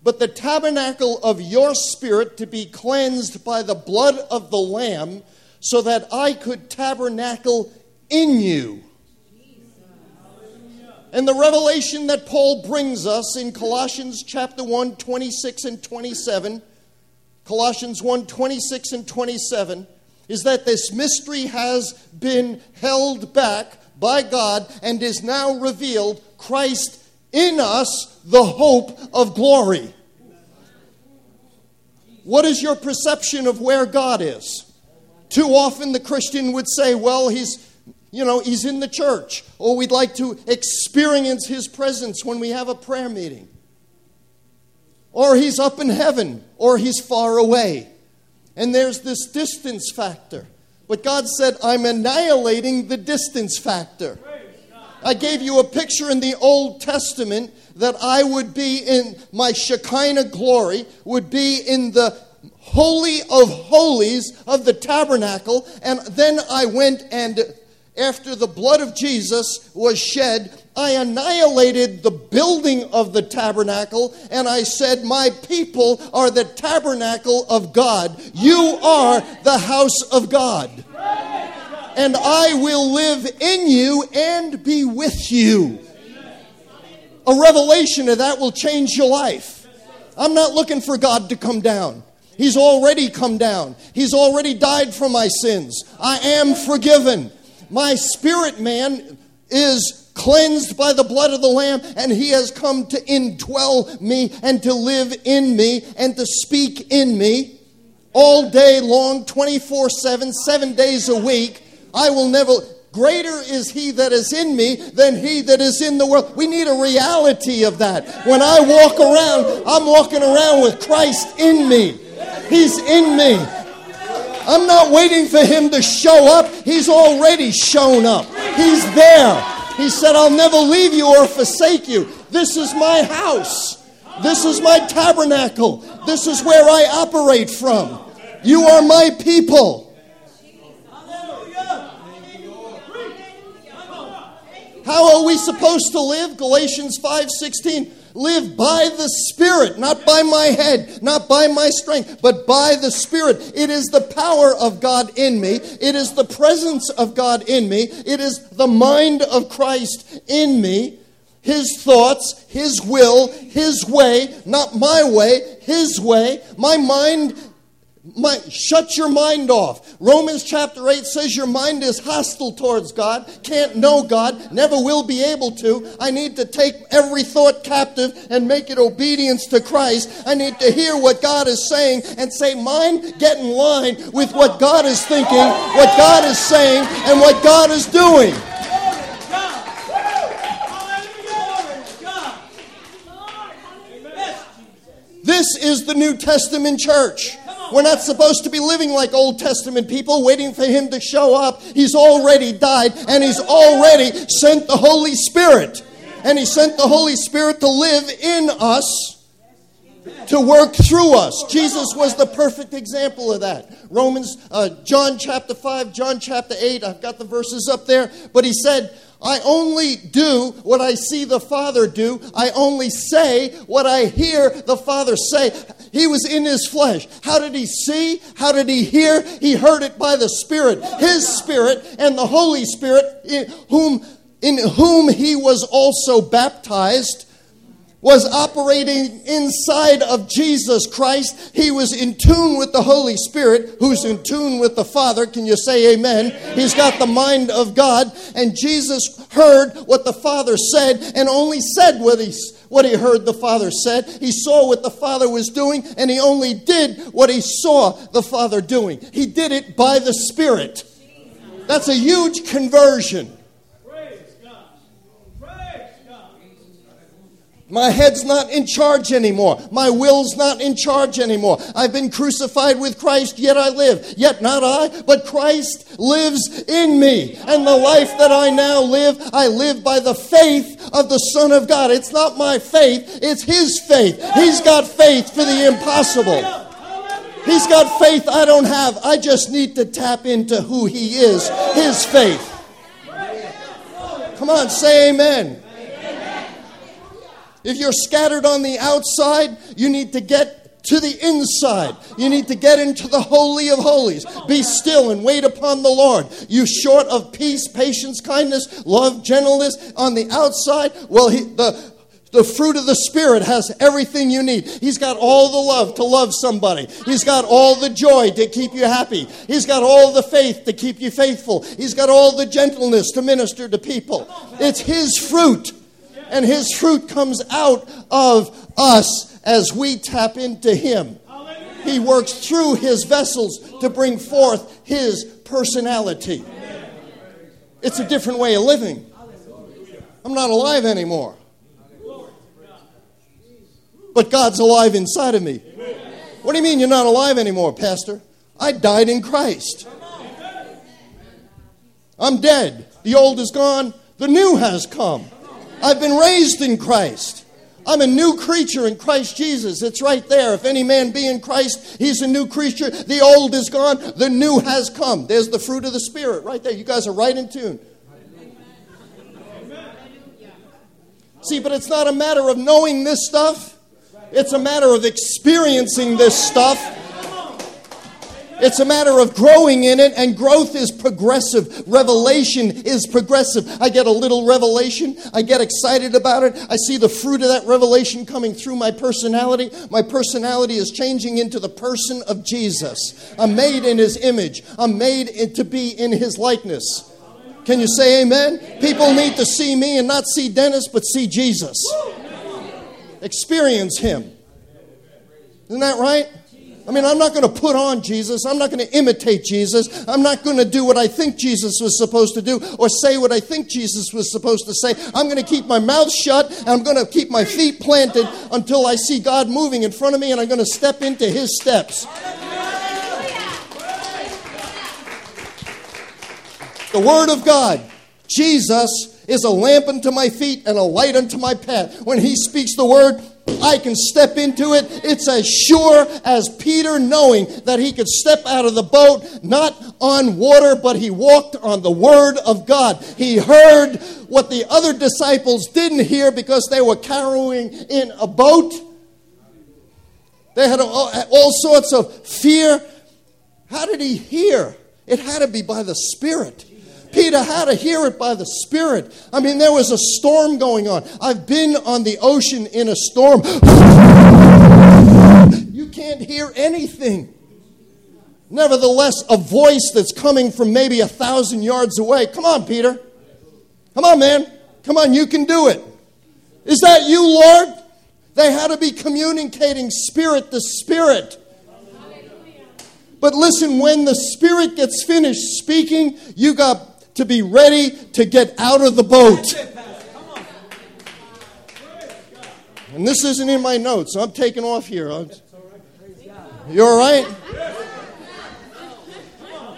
but the tabernacle of your spirit to be cleansed by the blood of the Lamb, so that I could tabernacle in you. And the revelation that Paul brings us in Colossians chapter 1, 26 and 27, Colossians 1, 26 and 27, is that this mystery has been held back by God and is now revealed Christ in us, the hope of glory. What is your perception of where God is? Too often the Christian would say, well, he's you know, he's in the church, or we'd like to experience his presence when we have a prayer meeting. Or he's up in heaven, or he's far away. And there's this distance factor. But God said, I'm annihilating the distance factor. I gave you a picture in the Old Testament that I would be in my Shekinah glory, would be in the holy of holies of the tabernacle, and then I went and after the blood of Jesus was shed, I annihilated the building of the tabernacle and I said, My people are the tabernacle of God. You are the house of God. And I will live in you and be with you. A revelation of that will change your life. I'm not looking for God to come down. He's already come down. He's already died for my sins. I am forgiven. My spirit man is cleansed by the blood of the Lamb, and he has come to indwell me and to live in me and to speak in me all day long, 24 7, seven days a week. I will never. Greater is he that is in me than he that is in the world. We need a reality of that. When I walk around, I'm walking around with Christ in me. He's in me. I'm not waiting for him to show up. He's already shown up. He's there. He said, I'll never leave you or forsake you. This is my house. This is my tabernacle. This is where I operate from. You are my people. How are we supposed to live? Galatians 5:16. Live by the Spirit, not by my head, not by my strength, but by the Spirit. It is the power of God in me. It is the presence of God in me. It is the mind of Christ in me. His thoughts, His will, His way, not my way, His way. My mind my, shut your mind off. Romans chapter 8 says your mind is hostile towards God, can't know God, never will be able to. I need to take every thought captive and make it obedience to Christ. I need to hear what God is saying and say, Mind, get in line with what God is thinking, what God is saying, and what God is doing. This is the New Testament church. We're not supposed to be living like Old Testament people, waiting for Him to show up. He's already died, and He's already sent the Holy Spirit. And He sent the Holy Spirit to live in us to work through us. Jesus was the perfect example of that. Romans, uh, John chapter 5, John chapter 8, I've got the verses up there, but he said, I only do what I see the Father do. I only say what I hear the Father say. He was in his flesh. How did he see? How did he hear? He heard it by the Spirit, his Spirit, and the Holy Spirit, in whom, in whom he was also baptized was operating inside of Jesus Christ. He was in tune with the Holy Spirit, who's in tune with the Father. Can you say amen? He's got the mind of God. And Jesus heard what the Father said and only said what he, what he heard the Father said. He saw what the Father was doing and he only did what he saw the Father doing. He did it by the Spirit. That's a huge conversion. Praise God. Praise God. My head's not in charge anymore. My will's not in charge anymore. I've been crucified with Christ, yet I live. Yet not I, but Christ lives in me. And the life that I now live, I live by the faith of the Son of God. It's not my faith, it's His faith. He's got faith for the impossible. He's got faith I don't have. I just need to tap into who He is, His faith. Come on, say amen. If you're scattered on the outside, you need to get to the inside. You need to get into the Holy of Holies. Be still and wait upon the Lord. You short of peace, patience, kindness, love, gentleness on the outside, well, he, the, the fruit of the Spirit has everything you need. He's got all the love to love somebody. He's got all the joy to keep you happy. He's got all the faith to keep you faithful. He's got all the gentleness to minister to people. It's His fruit. And His fruit comes out of us as we tap into Him. He works through His vessels to bring forth His personality. It's a different way of living. I'm not alive anymore. But God's alive inside of me. What do you mean you're not alive anymore, Pastor? I died in Christ. I'm dead. The old is gone, the new has come. I've been raised in Christ. I'm a new creature in Christ Jesus. It's right there. If any man be in Christ, he's a new creature. The old is gone, the new has come. There's the fruit of the Spirit right there. You guys are right in tune. See, but it's not a matter of knowing this stuff, it's a matter of experiencing this stuff. It's a matter of growing in it, and growth is progressive. Revelation is progressive. I get a little revelation. I get excited about it. I see the fruit of that revelation coming through my personality. My personality is changing into the person of Jesus. I'm made in his image, I'm made to be in his likeness. Can you say amen? People need to see me and not see Dennis, but see Jesus. Experience him. Isn't that right? I mean, I'm not going to put on Jesus. I'm not going to imitate Jesus. I'm not going to do what I think Jesus was supposed to do or say what I think Jesus was supposed to say. I'm going to keep my mouth shut and I'm going to keep my feet planted until I see God moving in front of me and I'm going to step into his steps. The Word of God. Jesus is a lamp unto my feet and a light unto my path. When He speaks the Word, I can step into it. It's as sure as Peter knowing that he could step out of the boat, not on water, but he walked on the Word of God. He heard what the other disciples didn't hear because they were carrying in a boat. They had all, all sorts of fear. How did he hear? It had to be by the Spirit. Peter had to hear it by the Spirit. I mean, there was a storm going on. I've been on the ocean in a storm. You can't hear anything. Nevertheless, a voice that's coming from maybe a thousand yards away. Come on, Peter. Come on, man. Come on, you can do it. Is that you, Lord? They had to be communicating spirit to spirit. But listen, when the Spirit gets finished speaking, you got to be ready to get out of the boat. And this isn't in my notes. I'm taking off here. You all right?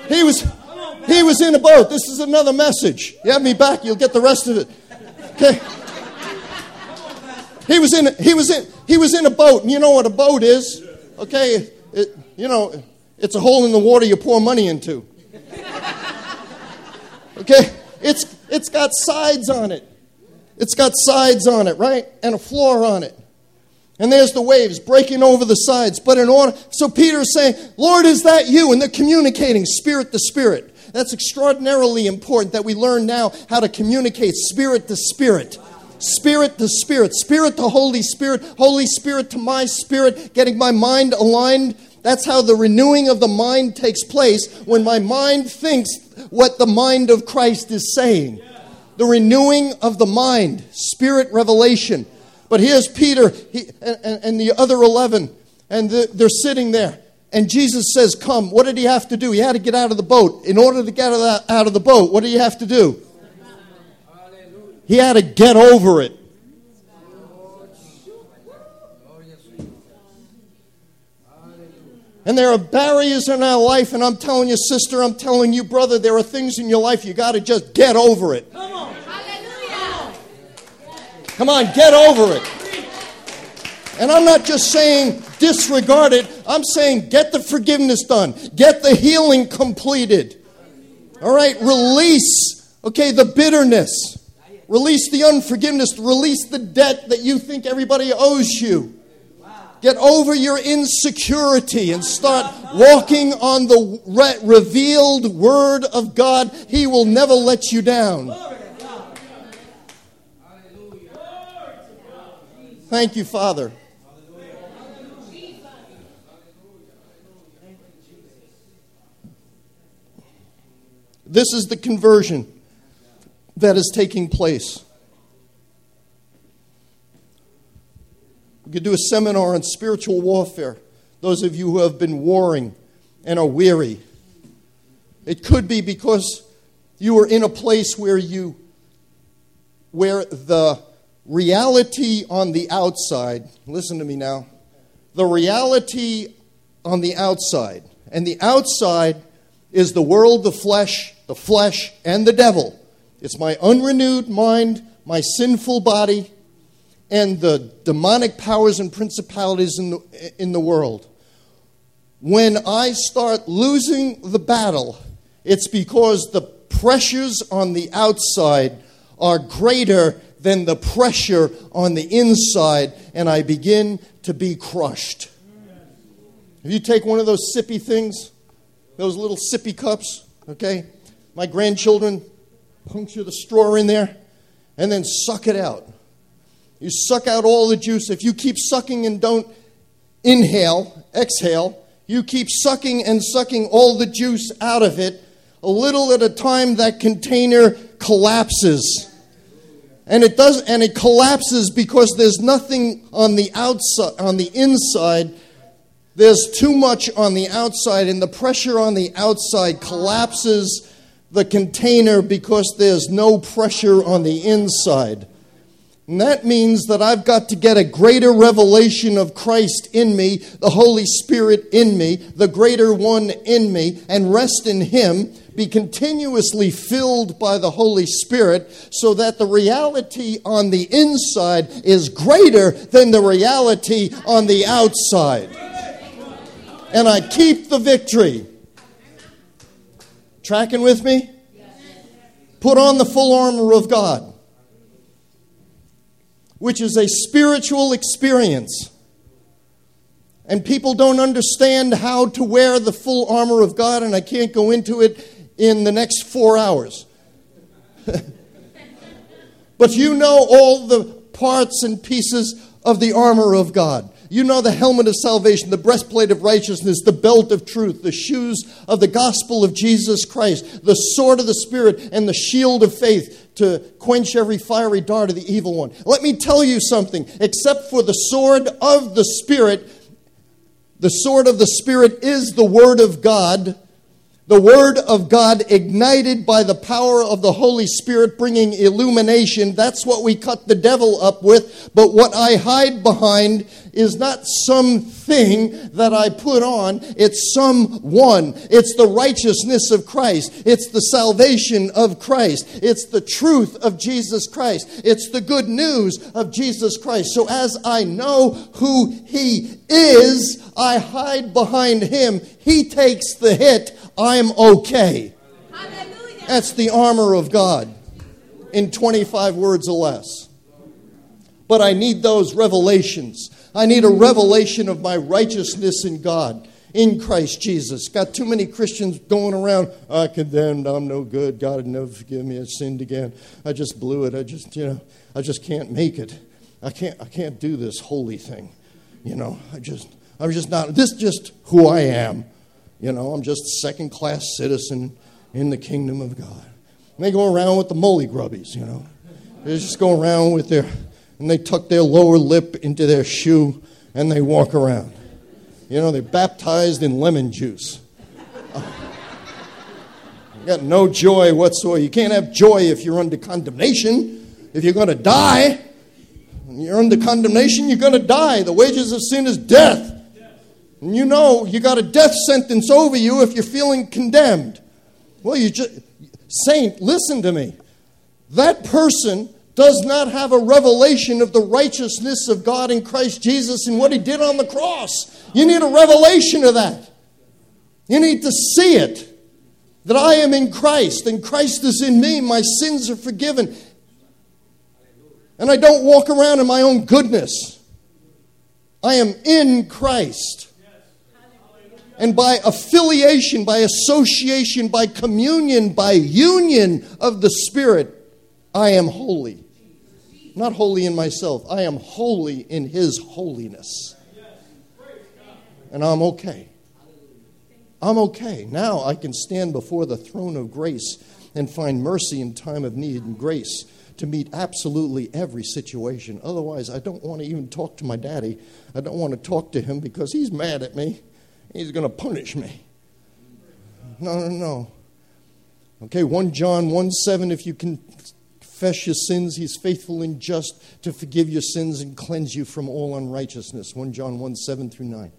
He was, he was in a boat. This is another message. You have me back, you'll get the rest of it. Okay. He was in, he was in, he was in a boat, and you know what a boat is, okay? It, you know, it's a hole in the water you pour money into. Okay? It's, it's got sides on it. It's got sides on it, right? And a floor on it. And there's the waves breaking over the sides. But in order, so Peter's saying, Lord, is that you? And they're communicating spirit to spirit. That's extraordinarily important that we learn now how to communicate spirit to spirit. Spirit to spirit, spirit to Holy Spirit, Holy Spirit to my spirit, getting my mind aligned. That's how the renewing of the mind takes place when my mind thinks what the mind of Christ is saying. The renewing of the mind, spirit revelation. But here's Peter he, and, and, the other 11, and the, they're sitting there. And Jesus says, Come. What did he have to do? He had to get out of the boat. In order to get out of the boat, what did he have to do? He had to get over it. And there are barriers in our life, and I'm telling you, sister, I'm telling you, brother, there are things in your life you got to just get over it. Come on. Hallelujah. Come on, get over it. And I'm not just saying disregard it, I'm saying get the forgiveness done, get the healing completed. All right, release, okay, the bitterness, release the unforgiveness, release the debt that you think everybody owes you. Get over your insecurity and start walking on the re- revealed Word of God. He will never let you down. Thank you, Father. This is the conversion that is taking place. We could do a seminar on spiritual warfare. Those of you who have been warring and are weary. It could be because you are in a place where you where the reality on the outside, listen to me now, the reality on the outside, and the outside is the world, the flesh, the flesh, and the devil. It's my unrenewed mind, my sinful body, and the demonic powers and principalities in the, in the world. When I start losing the battle, it's because the pressures on the outside are greater than the pressure on the inside, and I begin to be crushed. If you take one of those sippy things, those little sippy cups, okay? My grandchildren puncture the straw in there and then suck it out. You suck out all the juice. If you keep sucking and don't inhale, exhale, you keep sucking and sucking all the juice out of it, a little at a time that container collapses. And it does and it collapses because there's nothing on the outside on the inside. There's too much on the outside and the pressure on the outside collapses the container because there's no pressure on the inside and that means that I've got to get a greater revelation of Christ in me, the Holy Spirit in me, the greater one in me, and rest in Him be continuously filled by the Holy Spirit so that the reality on the inside is greater than the reality on the outside. And I keep the victory. Tracking with me? Put on the full armor of God, which is a spiritual experience. And people don't understand how to wear the full armor of God, and I can't go into it in the next four hours. but you know all the parts and pieces of the armor of God. You know the helmet of salvation, the breastplate of righteousness, the belt of truth, the shoes of the gospel of Jesus Christ, the sword of the Spirit, and the shield of faith to quench every fiery dart of the evil one. Let me tell you something except for the sword of the Spirit, the sword of the Spirit is the Word of God the Word of God ignited by the power of the Holy Spirit, bringing illumination. That's what we cut the devil up with. But what I hide behind is not something that I put on, it's someone. It's the righteousness of Christ, it's the salvation of Christ, it's the truth of Jesus Christ, it's the good news of Jesus Christ. So as I know who He is, I hide behind Him. He takes the hit I'm okay. Hallelujah. That's the armor of God in 25 words or less. But I need those revelations. I need a revelation of my righteousness in God, in Christ Jesus. Got too many Christians going around, I condemned, I'm no good, God would never forgive me, I sinned again. I just blew it. I just, you know, I just can't make it. I can't I can't do this holy thing. You know, I just I'm just not this is just who I am. You know, I'm just a second class citizen in the kingdom of God. And they go around with the molly grubbies, you know. They just go around with their and they tuck their lower lip into their shoe and they walk around. You know, they're baptized in lemon juice. You got no joy whatsoever. You can't have joy if you're under condemnation. If you're going to die, you're under condemnation, you're going to die. The wages of sin is death. And you know you got a death sentence over you if you're feeling condemned. Well, you just, saint, listen to me. That person does not have a revelation of the righteousness of God in Christ Jesus and what he did on the cross. You need a revelation of that. You need to see it. That I am in Christ and Christ is in me. My sins are forgiven. And I don't walk around in my own goodness. I am in Christ. And by affiliation, by association, by communion, by union of the Spirit, I am holy. Not holy in myself, I am holy in His holiness. And I'm okay. I'm okay. Now I can stand before the throne of grace and find mercy in time of need and grace to meet absolutely every situation. Otherwise, I don't want to even talk to my daddy. I don't want to talk to him because he's mad at me. He's going to punish me. No, no, no. Okay, 1 John 1 7, if you can confess your sins, he's faithful and just to forgive your sins and cleanse you from all unrighteousness. 1 John 1 7 through 9.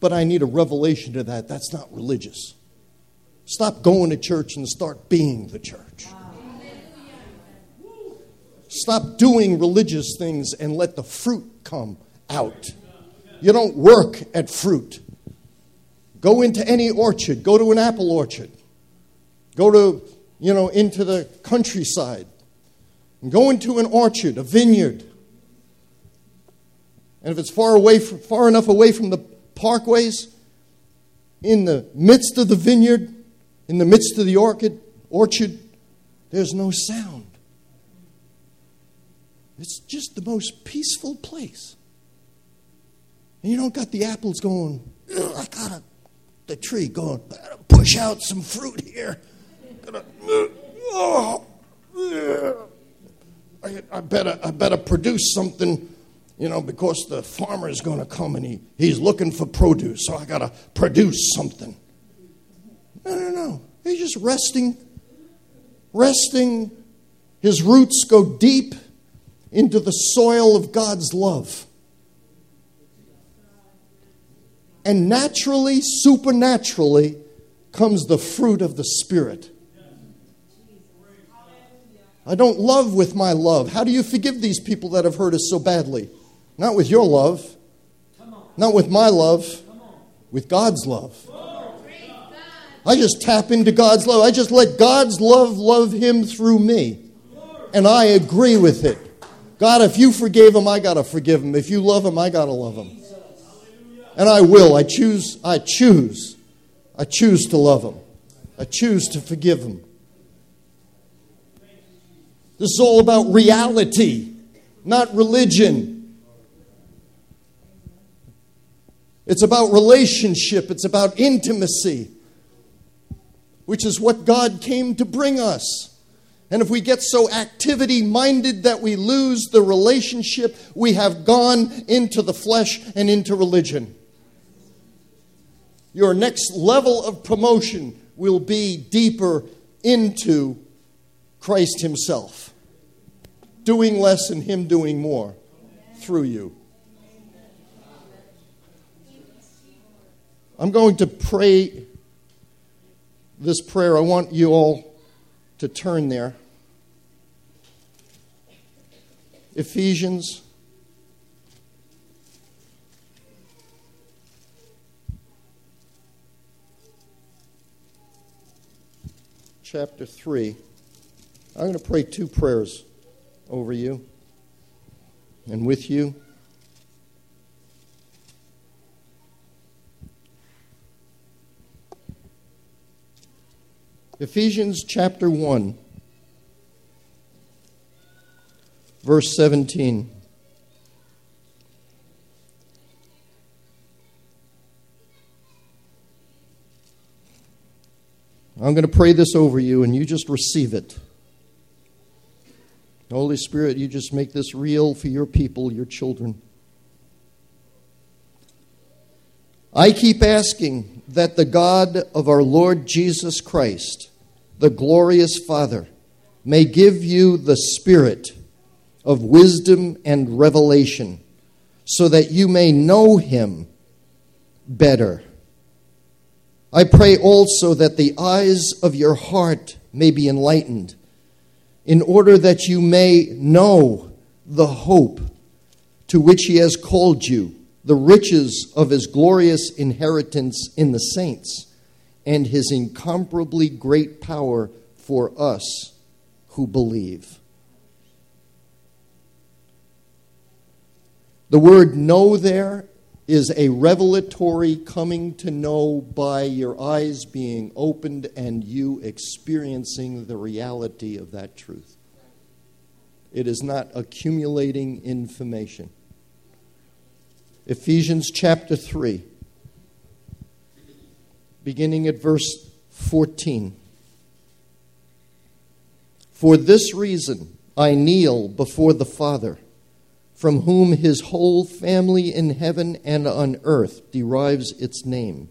But I need a revelation to that. That's not religious. Stop going to church and start being the church. Stop doing religious things and let the fruit come out. You don't work at fruit. Go into any orchard, go to an apple orchard, go to you know, into the countryside and go into an orchard, a vineyard. And if it's far away, from, far enough away from the parkways, in the midst of the vineyard, in the midst of the orchard, orchard, there's no sound. It's just the most peaceful place. And you don't got the apples going, I got a, the tree going, Got to push out some fruit here gonna, uh, oh, I, I, better, I better produce something, you know, because the farmer is going to come and he, he's looking for produce, so I got to produce something. No, no, no. He's just resting, resting. His roots go deep into the soil of God's love. And naturally, supernaturally, comes the fruit of the Spirit. I don't love with my love. How do you forgive these people that have hurt us so badly? Not with your love, not with my love, with God's love. I just tap into God's love. I just let God's love love him through me. And I agree with it. God, if you forgave him, I got to forgive him. If you love him, I got to love him. And I will. I choose. I choose. I choose to love him. I choose to forgive him. This is all about reality, not religion. It's about relationship, it's about intimacy, which is what God came to bring us. And if we get so activity minded that we lose the relationship, we have gone into the flesh and into religion. Your next level of promotion will be deeper into Christ Himself doing less and Him doing more through you. I'm going to pray this prayer. I want you all to turn there. Ephesians. chapter 3. I'm going to pray two prayers over you and with you. Ephesians chapter 1, verse 17. I'm going to pray this over you, and you just receive it. Holy Spirit, you just make this real for your people, your children. I keep asking that the God of our Lord Jesus Christ, the glorious Father, may give you the spirit of wisdom and revelation so that you may know him better. I pray also that the eyes of your heart may be enlightened in order that you may know the hope to which he has called you, the riches of his glorious inheritance in the saints, and his incomparably great power for us who believe. The word know there is a revelatory coming to know by your eyes being opened and you experiencing the reality of that truth. It is not accumulating information. Ephesians chapter 3, beginning at verse 14. For this reason I kneel before the Father from whom his whole family in heaven and on earth derives its name.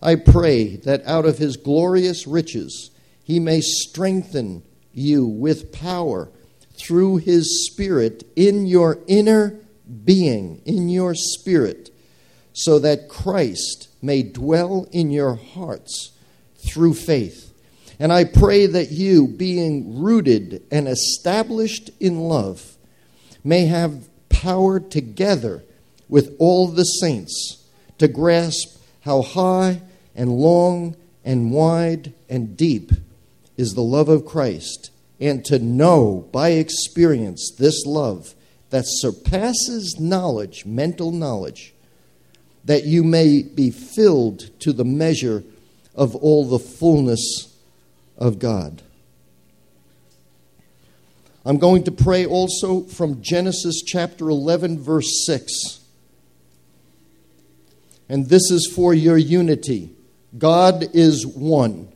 I pray that out of his glorious riches he may strengthen you with power through his Spirit in your inner being, in your spirit, so that Christ may dwell in your hearts through faith. And I pray that you, being rooted and established in love, may have power together with all the saints to grasp how high and long and wide and deep is the love of Christ, and to know by experience this love that surpasses knowledge, mental knowledge, that you may be filled to the measure of all the fullness of God. I'm going to pray also from Genesis chapter 11, verse 6. And this is for your unity. God is one.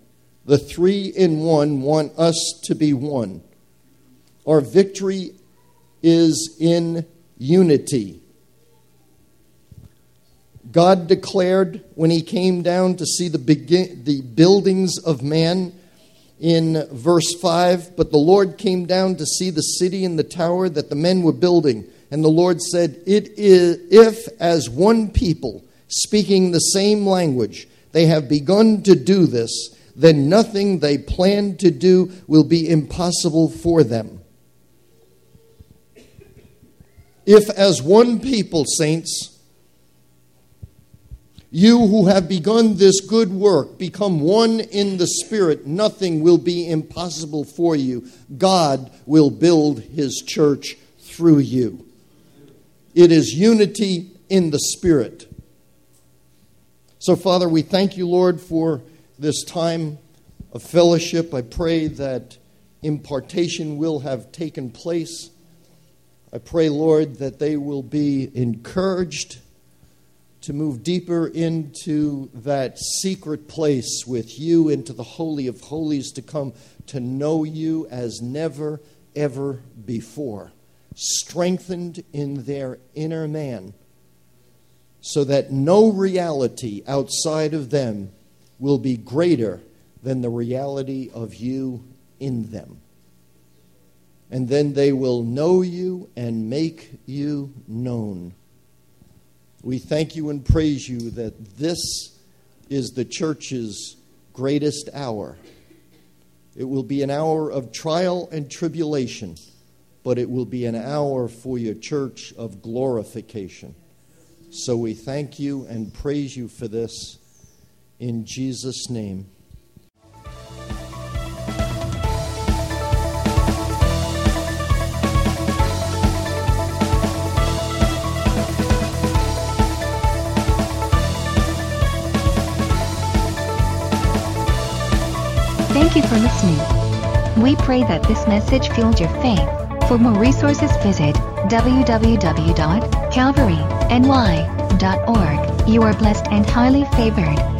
The three in one want us to be one. Our victory is in unity. God declared when he came down to see the, begin, the buildings of man in verse 5 But the Lord came down to see the city and the tower that the men were building. And the Lord said, It is if as one people, speaking the same language, they have begun to do this, then nothing they plan to do will be impossible for them. If as one people, saints, you who have begun this good work, become one in the Spirit. Nothing will be impossible for you. God will build his church through you. It is unity in the Spirit. So, Father, we thank you, Lord, for this time of fellowship. I pray that impartation will have taken place. I pray, Lord, that they will be encouraged to move deeper into that secret place with you, into the Holy of Holies, to come to know you as never, ever before, strengthened in their inner man, so that no reality outside of them will be greater than the reality of you in them. And then they will know you and make you known. We thank you and praise you that this is the church's greatest hour. It will be an hour of trial and tribulation, but it will be an hour for your church of glorification. So we thank you and praise you for this in Jesus' name. Thank you for listening. We pray that this message fueled your faith. For more resources, visit www.calvaryny.org. You are blessed and highly favored.